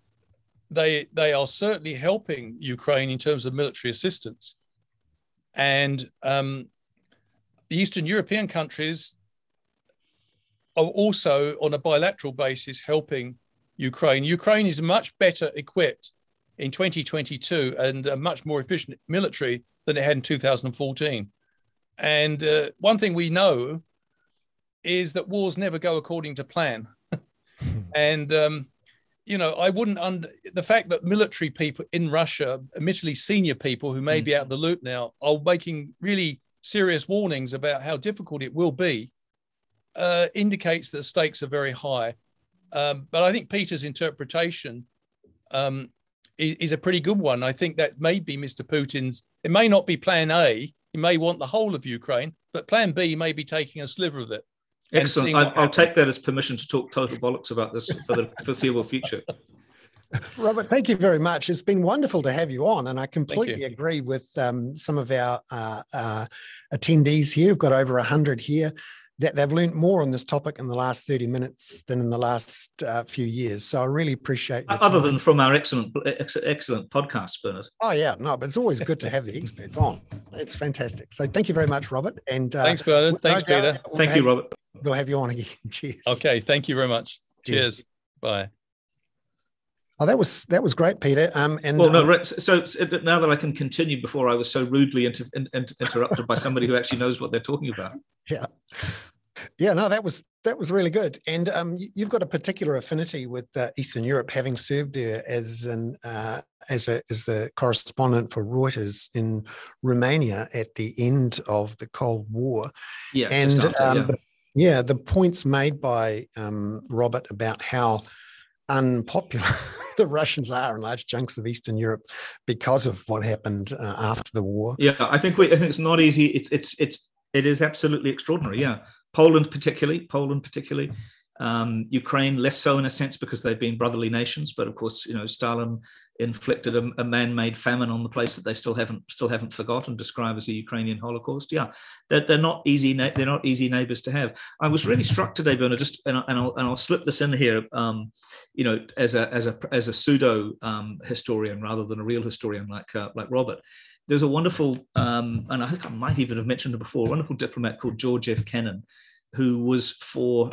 Speaker 3: they they are certainly helping Ukraine in terms of military assistance, and um, the Eastern European countries are also on a bilateral basis helping Ukraine. Ukraine is much better equipped in 2022 and a much more efficient military than it had in 2014. And uh, one thing we know is that wars never go according to plan. and, um, you know, I wouldn't under the fact that military people in Russia, admittedly senior people who may be out of the loop now, are making really serious warnings about how difficult it will be, uh, indicates that the stakes are very high. Um, but I think Peter's interpretation um, is, is a pretty good one. I think that may be Mr. Putin's. It may not be Plan A. He may want the whole of Ukraine, but Plan B may be taking a sliver of it. And
Speaker 2: Excellent. I, I'll take that as permission to talk total bollocks about this for the foreseeable future.
Speaker 1: Robert, thank you very much. It's been wonderful to have you on, and I completely agree with um, some of our uh, uh, attendees here. We've got over 100 here that they've learned more on this topic in the last 30 minutes than in the last uh, few years. So I really appreciate your
Speaker 2: Other
Speaker 1: time.
Speaker 2: than from our excellent, ex- excellent podcast, Bernard.
Speaker 1: Oh, yeah, no, but it's always good to have the experts on. It's fantastic. So thank you very much, Robert. And uh,
Speaker 3: Thanks, Bernard. Thanks,
Speaker 1: no doubt
Speaker 3: Peter.
Speaker 1: we'll
Speaker 2: Thank
Speaker 1: have-
Speaker 2: you, Robert.
Speaker 1: We'll have you on again. Cheers.
Speaker 3: Okay, thank you very much.
Speaker 1: Cheers.
Speaker 3: Cheers. Bye.
Speaker 1: Oh, that was that was great, Peter. Um, and
Speaker 2: Well, no,
Speaker 1: um,
Speaker 2: right, so, so now that I can continue before I was so rudely inter- in- in- interrupted by somebody who actually knows what they're talking about.
Speaker 1: Yeah, yeah, no, that was that was really good. And um, you've got a particular affinity with uh, Eastern Europe, having served there as an uh, as a as the correspondent for Reuters in Romania at the end of the Cold War.
Speaker 2: Yeah,
Speaker 1: and
Speaker 2: after,
Speaker 1: um,
Speaker 2: yeah.
Speaker 1: the- yeah, the points made by um, Robert about how unpopular the Russians are in large chunks of Eastern Europe because of what happened uh, after the war.
Speaker 2: Yeah, I think we, I think it's not easy. It's it's it's it is absolutely extraordinary. Yeah, Poland, particularly, Poland, particularly, um, Ukraine, less so in a sense because they've been brotherly nations. But of course, you know, Stalin inflicted a, a, man-made famine on the place that they still haven't still haven't forgotten, described as a Ukrainian Holocaust. Yeah, they're, they're not easy. They're not easy neighbors to have. I was really struck today, Bernard. Just and, and, I'll, and I'll slip this in here. Um, you know, as a as a as a pseudo um, historian rather than a real historian like uh, like Robert. There's a wonderful, um, and I think I might even have mentioned it before, a wonderful diplomat called George F. Kennan, who was for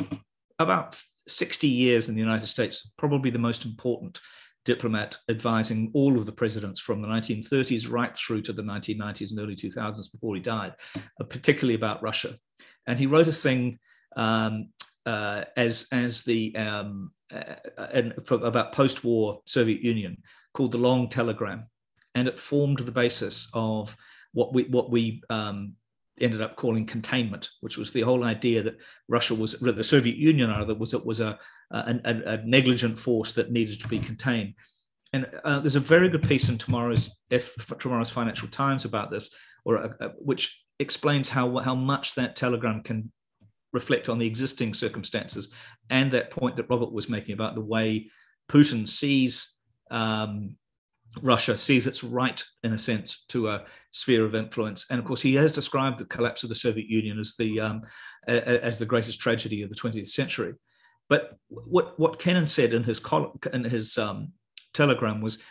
Speaker 2: about 60 years in the United States, probably the most important diplomat advising all of the presidents from the 1930s right through to the 1990s and early 2000s before he died, uh, particularly about Russia. And he wrote a thing um, uh, as, as the um, uh, for, about post-war Soviet Union called the Long Telegram, and it formed the basis of what we what we um, ended up calling containment, which was the whole idea that Russia was, the Soviet Union rather, was, it was a, a, a negligent force that needed to be contained. And uh, there's a very good piece in tomorrow's, if, tomorrow's Financial Times about this, or uh, uh, which explains how, how much that telegram can reflect on the existing circumstances and that point that Robert was making about the way Putin sees um, Russia sees its right, in a sense, to a sphere of influence. And of course, he has described the collapse of the Soviet Union as the um, as the greatest tragedy of the 20th century. But what what Kennan said in his in his um, telegram was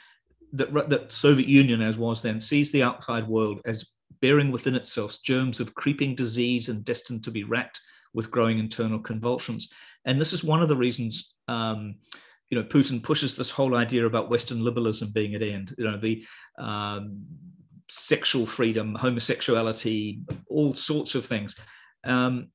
Speaker 2: that that Soviet Union, as was then, sees the outside world as bearing within itself germs of creeping disease and destined to be racked with growing internal convulsions. And this is one of the reasons. Um, you know, Putin pushes this whole idea about Western liberalism being at end. You know, the um, sexual freedom, homosexuality, all sorts of things, um,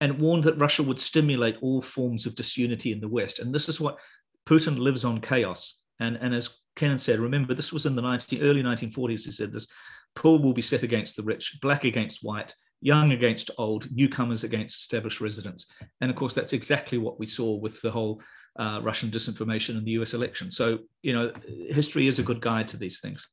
Speaker 2: and warned that Russia would stimulate all forms of disunity in the West. And this is what Putin lives on chaos. And, and as Kennan said, remember, this was in the 19, early 1940s. He said this poor will be set against the rich, black against white, young against old, newcomers against established residents. And of course, that's exactly what we saw with the whole uh, Russian disinformation in the US election. So, you know, history is a good guide to these things.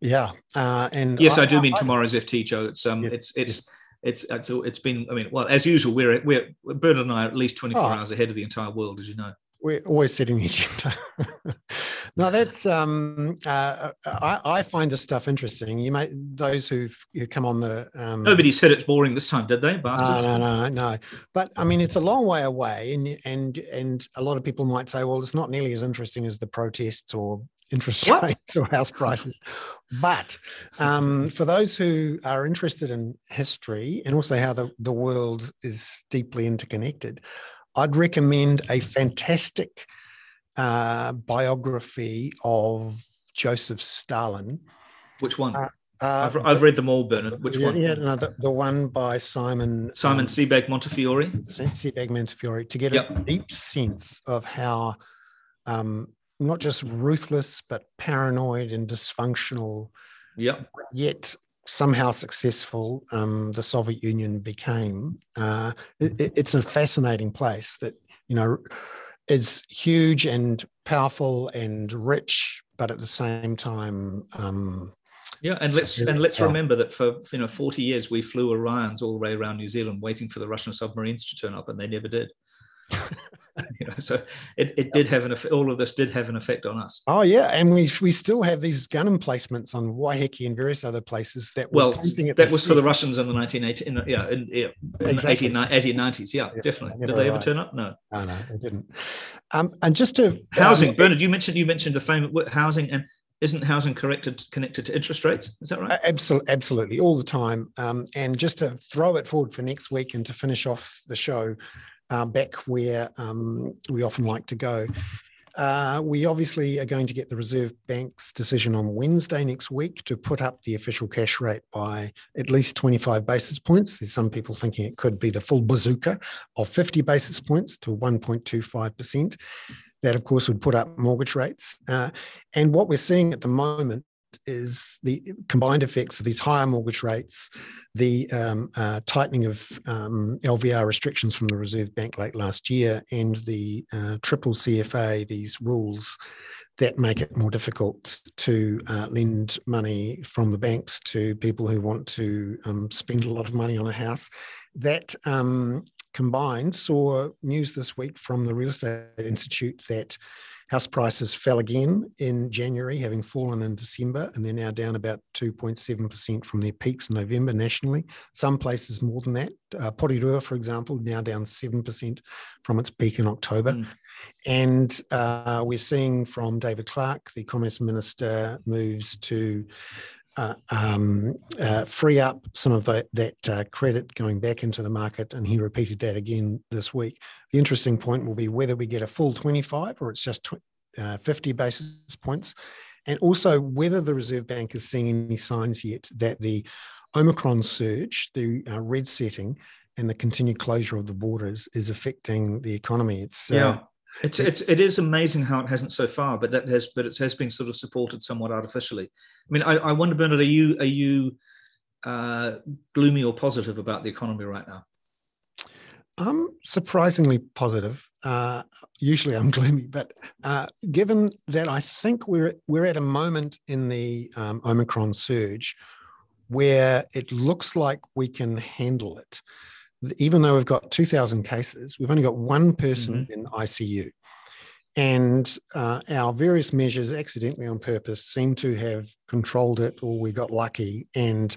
Speaker 1: Yeah. Uh, and
Speaker 2: yes, I, I do mean I, tomorrow's FT, Joe. It's, um, yes. it's, it's, it's, it's, it's been, I mean, well, as usual, we're, we're, Bernard and I are at least 24 oh. hours ahead of the entire world, as you know
Speaker 1: we're always setting the agenda. now that's um, uh, I, I, find this stuff interesting. You may those who've who come on the um,
Speaker 2: nobody said it's boring this time, did they, bastards?
Speaker 1: No, no, no, no. But I mean, it's a long way away, and and and a lot of people might say, well, it's not nearly as interesting as the protests or interest what? rates or house prices. But um, for those who are interested in history and also how the, the world is deeply interconnected, I'd recommend a fantastic uh, biography of Joseph Stalin.
Speaker 2: Which one? Uh, uh, I've, I've read them all, Bernard. Which
Speaker 1: yeah,
Speaker 2: one?
Speaker 1: Yeah, no, the, the one by Simon
Speaker 2: Simon um, Sebag Montefiore.
Speaker 1: Sebag Montefiore to get yep. a deep sense of how um, not just ruthless but paranoid and dysfunctional.
Speaker 2: Yep.
Speaker 1: Yet somehow successful um, the Soviet Union became, uh, it, it's a fascinating place that you know is huge and powerful and rich, but at the same time. Um,
Speaker 2: yeah, and let's and let's remember that for you know 40 years we flew Orions all the way around New Zealand waiting for the Russian submarines to turn up, and they never did. you know, so it, it did have an effect. All of this did have an effect on us.
Speaker 1: Oh yeah, and we we still have these gun emplacements on Waiheke and various other places that
Speaker 2: well that was for the Russians in the 1980 in, yeah in, yeah, in exactly. 1890s yeah, yeah definitely. Did they ever turn up? No,
Speaker 1: no, no, they didn't. Um, and just to
Speaker 2: housing, um, Bernard, you mentioned you mentioned the famous housing and isn't housing connected connected to interest rates? Is that right?
Speaker 1: Absolutely, absolutely, all the time. Um, and just to throw it forward for next week and to finish off the show, uh, back where um, we often like to go. Uh, we obviously are going to get the Reserve Bank's decision on Wednesday next week to put up the official cash rate by at least 25 basis points. There's some people thinking it could be the full bazooka of 50 basis points to 1.25%. That, of course, would put up mortgage rates. Uh, and what we're seeing at the moment is the combined effects of these higher mortgage rates, the um, uh, tightening of um, LVR restrictions from the Reserve Bank late last year, and the uh, triple CFA, these rules that make it more difficult to uh, lend money from the banks to people who want to um, spend a lot of money on a house. That um, combined saw news this week from the Real Estate Institute that House prices fell again in January, having fallen in December, and they're now down about 2.7% from their peaks in November nationally. Some places more than that. Uh, Porirua, for example, now down 7% from its peak in October. Mm. And uh, we're seeing from David Clark, the Commerce Minister, moves to uh, um, uh, free up some of that uh, credit going back into the market. And he repeated that again this week. The interesting point will be whether we get a full 25 or it's just tw- uh, 50 basis points. And also whether the Reserve Bank is seeing any signs yet that the Omicron surge, the uh, red setting, and the continued closure of the borders is affecting the economy. It's
Speaker 2: uh, yeah. It's, it's it is amazing how it hasn't so far, but that has but it has been sort of supported somewhat artificially. I mean, I, I wonder, Bernard, are you are you uh, gloomy or positive about the economy right now?
Speaker 1: I'm surprisingly positive. Uh, usually I'm gloomy, but uh, given that I think we're we're at a moment in the um, Omicron surge where it looks like we can handle it even though we've got 2,000 cases, we've only got one person mm-hmm. in ICU. And uh, our various measures, accidentally on purpose, seem to have controlled it, or we got lucky. And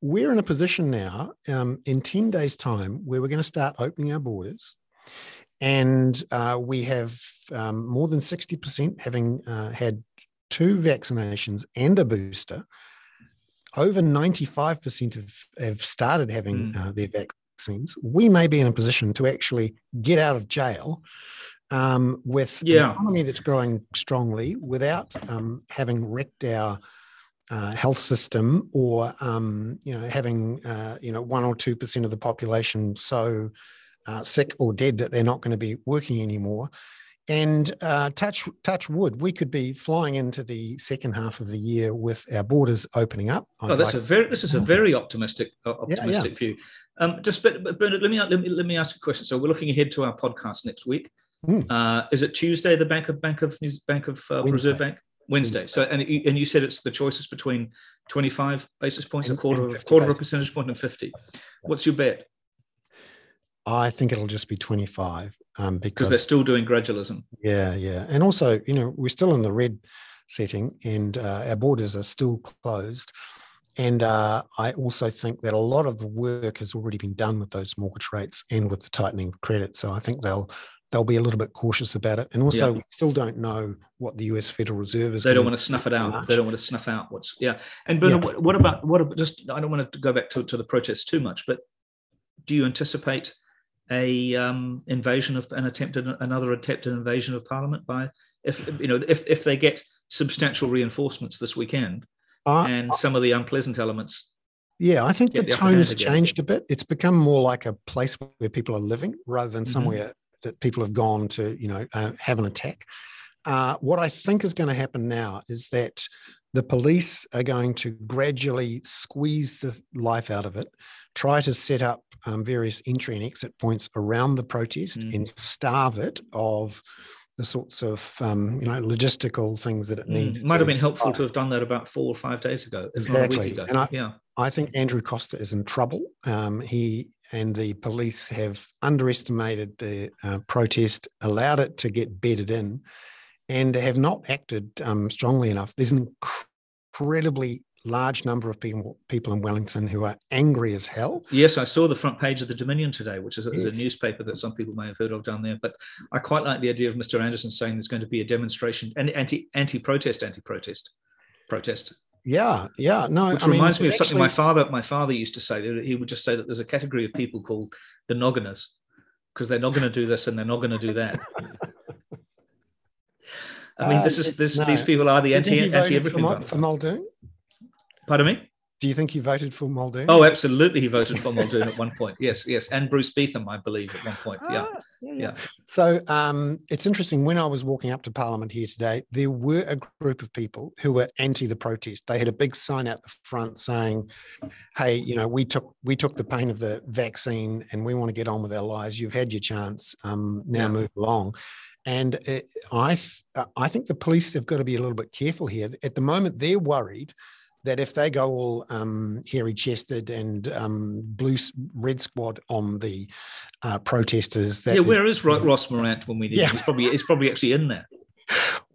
Speaker 1: we're in a position now um, in 10 days' time where we're going to start opening our borders. And uh, we have um, more than 60% having uh, had two vaccinations and a booster. Over 95% have, have started having mm. uh, their vac- vaccines, we may be in a position to actually get out of jail um, with yeah. an economy that's growing strongly without um, having wrecked our uh, health system or um, you know having uh, you know one or two percent of the population so uh, sick or dead that they're not going to be working anymore. And uh, touch touch wood, we could be flying into the second half of the year with our borders opening up.
Speaker 2: oh, that's like- a very this is a very optimistic optimistic yeah, yeah. view. Um, just but, but Bernard, let me let me let me ask a question. So we're looking ahead to our podcast next week. Mm. Uh, is it Tuesday? The Bank of Bank of Bank of uh, Reserve Bank Wednesday. So and and you said it's the choices between twenty five basis points, and, a quarter of quarter of a percentage point, and fifty. What's your bet?
Speaker 1: I think it'll just be 25 um, because
Speaker 2: they're still doing gradualism.
Speaker 1: Yeah, yeah. And also, you know, we're still in the red setting and uh, our borders are still closed. And uh, I also think that a lot of the work has already been done with those mortgage rates and with the tightening of credit. So I think they'll they'll be a little bit cautious about it. And also, yeah. we still don't know what the U.S. Federal Reserve is.
Speaker 2: They don't want to snuff it out. Much. They don't want to snuff out what's yeah. And Bernard, yeah. What, what, about what about just? I don't want to go back to, to the protests too much, but do you anticipate a um, invasion of an attempted another attempted invasion of Parliament by if you know if if they get substantial reinforcements this weekend? And some of the unpleasant elements.
Speaker 1: Yeah, I think the, the tone has changed a bit. It's become more like a place where people are living rather than mm-hmm. somewhere that people have gone to, you know, uh, have an attack. Uh, what I think is going to happen now is that the police are going to gradually squeeze the life out of it, try to set up um, various entry and exit points around the protest mm. and starve it of the sorts of um, you know logistical things that it mm, needs.
Speaker 2: Mm, might have been helpful to have done that about four or five days ago,
Speaker 1: exactly.
Speaker 2: Ago.
Speaker 1: And I,
Speaker 2: yeah,
Speaker 1: I think Andrew Coster is in trouble. Um, he and the police have underestimated the uh, protest, allowed it to get bedded in, and have not acted um, strongly enough. There's an incredibly large number of people people in Wellington who are angry as hell.
Speaker 2: Yes, I saw the front page of the Dominion today, which is a, yes. is a, newspaper that some people may have heard of down there. But I quite like the idea of Mr. Anderson saying there's going to be a demonstration, and anti anti protest, anti protest, protest.
Speaker 1: Yeah, yeah, no.
Speaker 2: Which I reminds mean, me of something actually... my father my father used to say. He would just say that there's a category of people called the nogginers because they're not going to do this and they're not going to do that. I mean, this uh, is this. No. These people are the anti anti everything.
Speaker 1: For Muldoon,
Speaker 2: Pardon me?
Speaker 1: Do you think he voted for Muldoon?
Speaker 2: Oh, absolutely, he voted for Muldoon at one point. Yes, yes, and Bruce Beetham, I believe, at one point. Yeah,
Speaker 1: Ah, yeah,
Speaker 2: yeah.
Speaker 1: So um, it's interesting. When I was walking up to Parliament here today, there were a group of people who were anti the protest. They had a big sign out the front saying, "Hey, you know, we took we took the pain of the vaccine, and we want to get on with our lives. You've had your chance. Um, now
Speaker 2: Yeah.
Speaker 1: move along." And it, I th- I think the police have got to be a little bit careful here. At the moment, they're worried that if they go all um, hairy chested and um, blue red squad on the uh, protesters, that
Speaker 2: yeah. Where is Ro- Ross Meurant when we need
Speaker 1: Yeah.
Speaker 2: him? He's probably he's probably actually in there.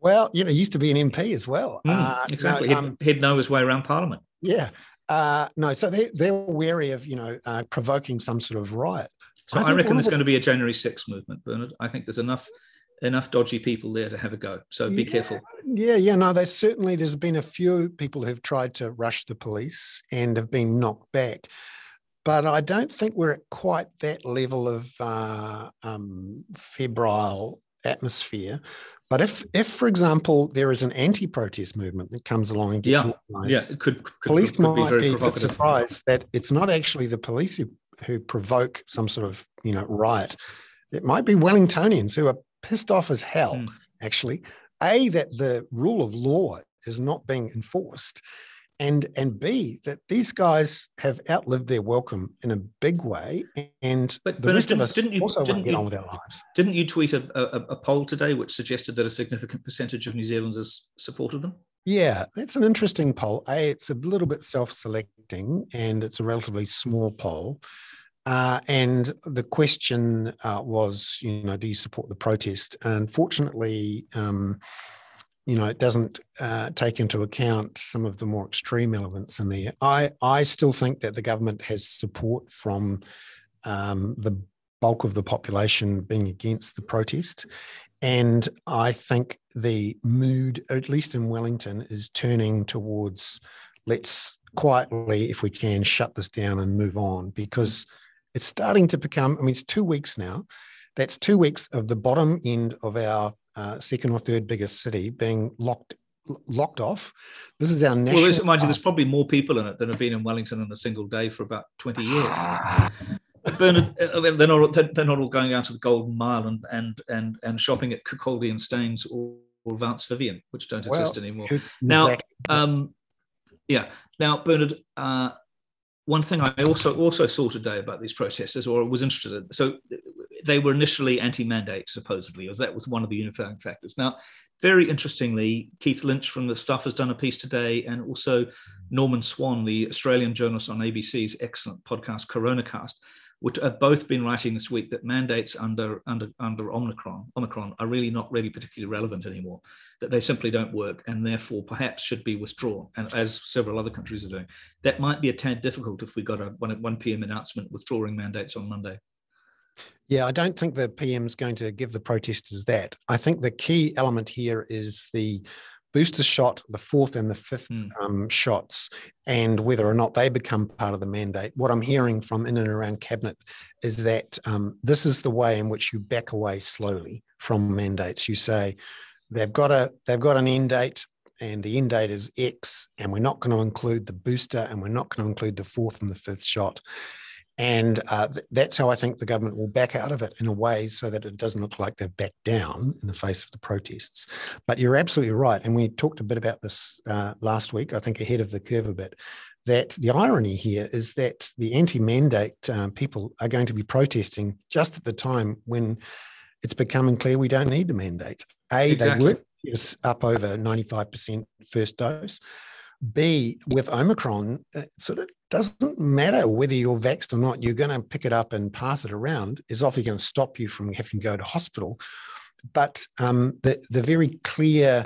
Speaker 1: Well, you know, he used to be an MP as well.
Speaker 2: Mm,
Speaker 1: Uh, no,
Speaker 2: exactly. he'd,
Speaker 1: um,
Speaker 2: he'd know his way around Parliament.
Speaker 1: yeah. Uh, no, so they, they're wary of, you know, uh, provoking some sort of riot.
Speaker 2: So
Speaker 1: I
Speaker 2: I, reckon there's
Speaker 1: the-
Speaker 2: going to be a January 6th movement, Bernard. I think there's enough enough dodgy people there to have a go. So be
Speaker 1: Yeah.
Speaker 2: careful.
Speaker 1: Yeah, yeah, no, there's certainly, there's been a few people who've tried to rush the police and have been knocked back. But I don't think we're at quite that level of uh, um, febrile atmosphere. But if, if, for example, there is an anti-protest movement that comes along and gets
Speaker 2: Yeah,
Speaker 1: organised,
Speaker 2: Yeah, it could, could,
Speaker 1: police
Speaker 2: could be
Speaker 1: might
Speaker 2: very
Speaker 1: be
Speaker 2: provocative.
Speaker 1: surprised that it's not actually the police who, who provoke some sort of you know riot. It might be Wellingtonians who are pissed off as hell.
Speaker 2: Mm.
Speaker 1: Actually, a that the rule of law is not being enforced, and and b that these guys have outlived their welcome in a big way, and
Speaker 2: But-
Speaker 1: the
Speaker 2: but
Speaker 1: rest of
Speaker 2: didn't-
Speaker 1: us
Speaker 2: didn't you-
Speaker 1: also
Speaker 2: didn't
Speaker 1: won't get
Speaker 2: you-
Speaker 1: on with our lives.
Speaker 2: Didn't you tweet a, a, a poll today which suggested that a significant percentage of New Zealanders supported them?
Speaker 1: Yeah, that's an interesting poll. A, it's a little bit self-selecting, and it's a relatively small poll. Uh, and the question uh, was, you know, do you support the protest? Unfortunately, um, you know, it doesn't uh, take into account some of the more extreme elements in there. I I still think that the government has support from um, the bulk of the population being against the protest. And I think the mood, at least in Wellington, is turning towards let's quietly, if we can, shut this down and move on because it's starting to become, I mean, it's two weeks now. That's two weeks of the bottom end of our uh, second or third biggest city being locked locked off. This is our national.
Speaker 2: Well, there's, mind you, there's probably more people in it than have been in Wellington in a single day for about 20 years. Bernard, uh, they're not, all- they're not all going out to the Golden Mile and and and, and shopping at Kirkcaldy and Staines or, or Vance Vivian, which don't
Speaker 1: Well,
Speaker 2: exist anymore.
Speaker 1: Exactly.
Speaker 2: Now, um, yeah. Now, Bernard, uh, one thing I also also saw today about these protesters, or was interested in, so they were initially anti-mandate, supposedly, as that was one of the unifying factors. Now, very interestingly, Keith Lynch from the Stuff has done a piece today, and also Norman Swan, the Australian journalist on ABC's excellent podcast Coronacast, which have both been writing this week that mandates under under under Omicron Omicron are really not really particularly relevant anymore. That they simply don't work, and therefore perhaps should be withdrawn. And as several other countries are doing, that might be a tad difficult if we got a one one p.m. announcement withdrawing mandates on Monday.
Speaker 1: Yeah, I don't think the PM's going to give the protesters that. I think the key element here is the booster shot, the fourth and the fifth
Speaker 2: Mm.
Speaker 1: um, shots, and whether or not they become part of the mandate. What I'm hearing from in and around cabinet is that um, this is the way in which you back away slowly from mandates. You say they've got a they've got an end date. And the end date is X, and we're not going to include the booster, and we're not going to include the fourth and the fifth shot. And uh, th- that's how I think the government will back out of it in a way so that it doesn't look like they've backed down in the face of the protests. But you're absolutely right. And we talked a bit about this uh, last week, I think ahead of the curve a bit, that the irony here is that the anti mandate um, people are going to be protesting just at the time when it's becoming clear we don't need the mandates. A,
Speaker 2: Exactly.
Speaker 1: they work us up over 95% first dose. B, with Omicron, it sort of doesn't matter whether you're vaxxed or not, you're going to pick it up and pass it around. It's often going to stop you from having to go to hospital. But um, the, the very clear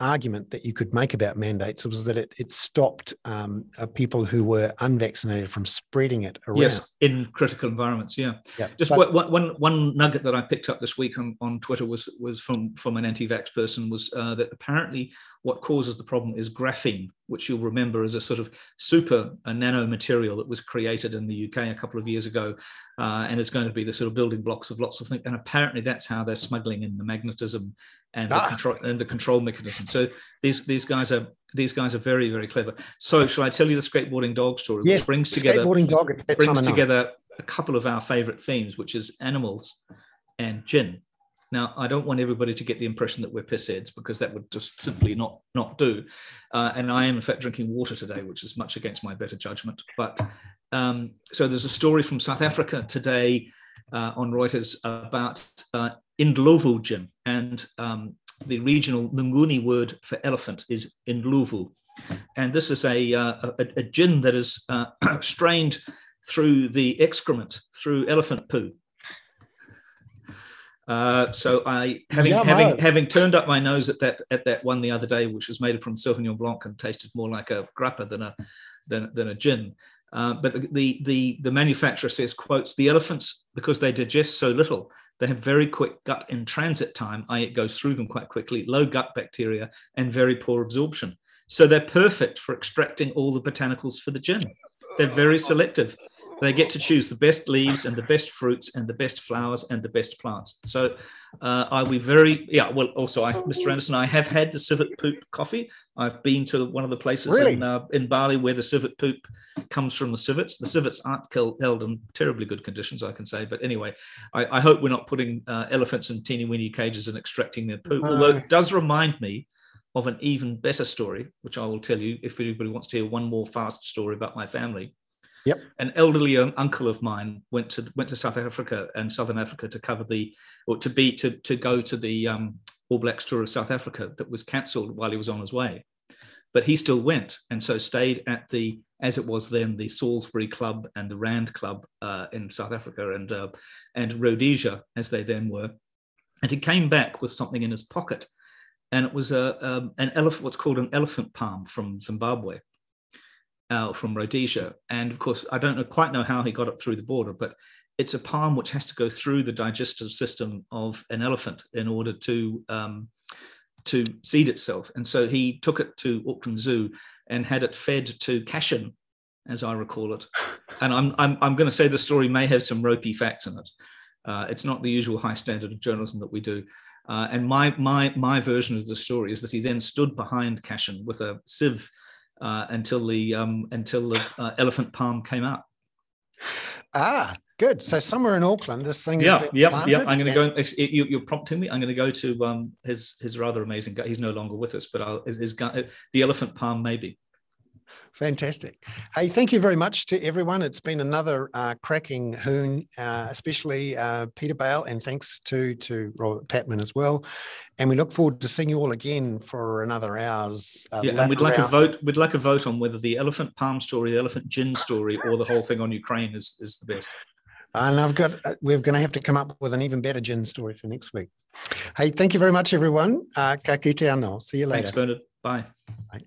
Speaker 1: argument that you could make about mandates was that it, it stopped um, uh, people who were unvaccinated from spreading it around.
Speaker 2: Yes, in critical environments. Yeah.
Speaker 1: Yeah.
Speaker 2: Just
Speaker 1: But-
Speaker 2: one, one, one nugget that I picked up this week on, on Twitter was was from from an anti-vax person was uh, that apparently what causes the problem is graphene, which you'll remember is a sort of super a nano material that was created in the UK a couple of years ago, uh, and it's going to be the sort of building blocks of lots of things. And apparently, that's how they're smuggling in the magnetism and the ah. control and the control mechanism. So these these guys are these guys are very very clever. So shall I tell you the skateboarding dog story?
Speaker 1: Yes, which brings together skateboarding dog.
Speaker 2: brings together a couple of our favorite themes, which is animals and gin. Now, I don't want everybody to get the impression that we're pissheads because that would just simply not not do. Uh, and I am in fact drinking water today, which is much against my better judgment. But um, so there's a story from South Africa today uh, on Reuters about uh, Indlovu gin, and um, the regional Nguni word for elephant is Indlovu, and this is a uh, a, a gin that is uh, strained through the excrement through elephant poo. Uh, so I having yeah, having having turned up my nose at that at that one the other day, which was made from Sauvignon Blanc and tasted more like a grappa than a than, than a gin. Uh, but the, the, the the manufacturer says quotes the elephants because they digest so little they have very quick gut in transit time i.e. it goes through them quite quickly low gut bacteria and very poor absorption. So they're perfect for extracting all the botanicals for the gin they're very selective they get to choose the best leaves and the best fruits and the best flowers and the best plants. So uh, I will very, yeah, well, also, I, Mr. Anderson, I have had the civet poop coffee. I've been to one of the places really? in, uh, in Bali where the civet poop comes from the civets. The civets aren't killed, held in terribly good conditions, I can say. But anyway, I, I hope we're not putting uh, elephants in teeny weeny cages and extracting their poop, although it does remind me of an even better story, which I will tell you if anybody wants to hear one more fast story about my family.
Speaker 1: Yep.
Speaker 2: An elderly uncle of mine went to went to South Africa and Southern Africa to cover the or to be to to go to the um, All Blacks tour of South Africa that was cancelled while he was on his way, but he still went and so stayed at the as it was then the Salisbury Club and the Rand Club uh, in South Africa and uh, and Rhodesia as they then were, and he came back with something in his pocket, and it was a um, an elephant what's called an elephant palm from Zimbabwe uh, from Rhodesia. And of course, I don't know, quite know how he got it through the border, but it's a palm which has to go through the digestive system of an elephant in order to um, to seed itself. And so he took it to Auckland Zoo and had it fed to Kashin, as I recall it. And I'm I'm, I'm going to say the story may have some ropey facts in it. Uh, it's not the usual high standard of journalism that we do. Uh, and my my my version of the story is that he then stood behind Kashin with a sieve uh, until the um, until the uh, elephant palm came out.
Speaker 1: Ah, good. So somewhere in Auckland, this thing.
Speaker 2: Yeah, yeah, yeah. I'm going to go. You, are prompting me. I'm going to go to um, his his rather amazing guy. He's no longer with us, but I'll, his, his the elephant palm maybe.
Speaker 1: Fantastic. Hey, thank you very much to everyone. It's been another uh, cracking hoon, uh, especially uh, Peter Bale, and thanks to to Robert Patman as well. And we look forward to seeing you all again for another hour's.
Speaker 2: Uh, yeah, and we'd like a vote. We'd like a vote on whether the elephant palm story, the elephant gin story, or the whole thing on Ukraine is is the best.
Speaker 1: And I've got. Uh, we're going to have to come up with an even better gin story for next week. Hey, thank you very much, everyone. Uh, ka kite anō. See you later.
Speaker 2: Thanks, Bernard. Bye. Bye.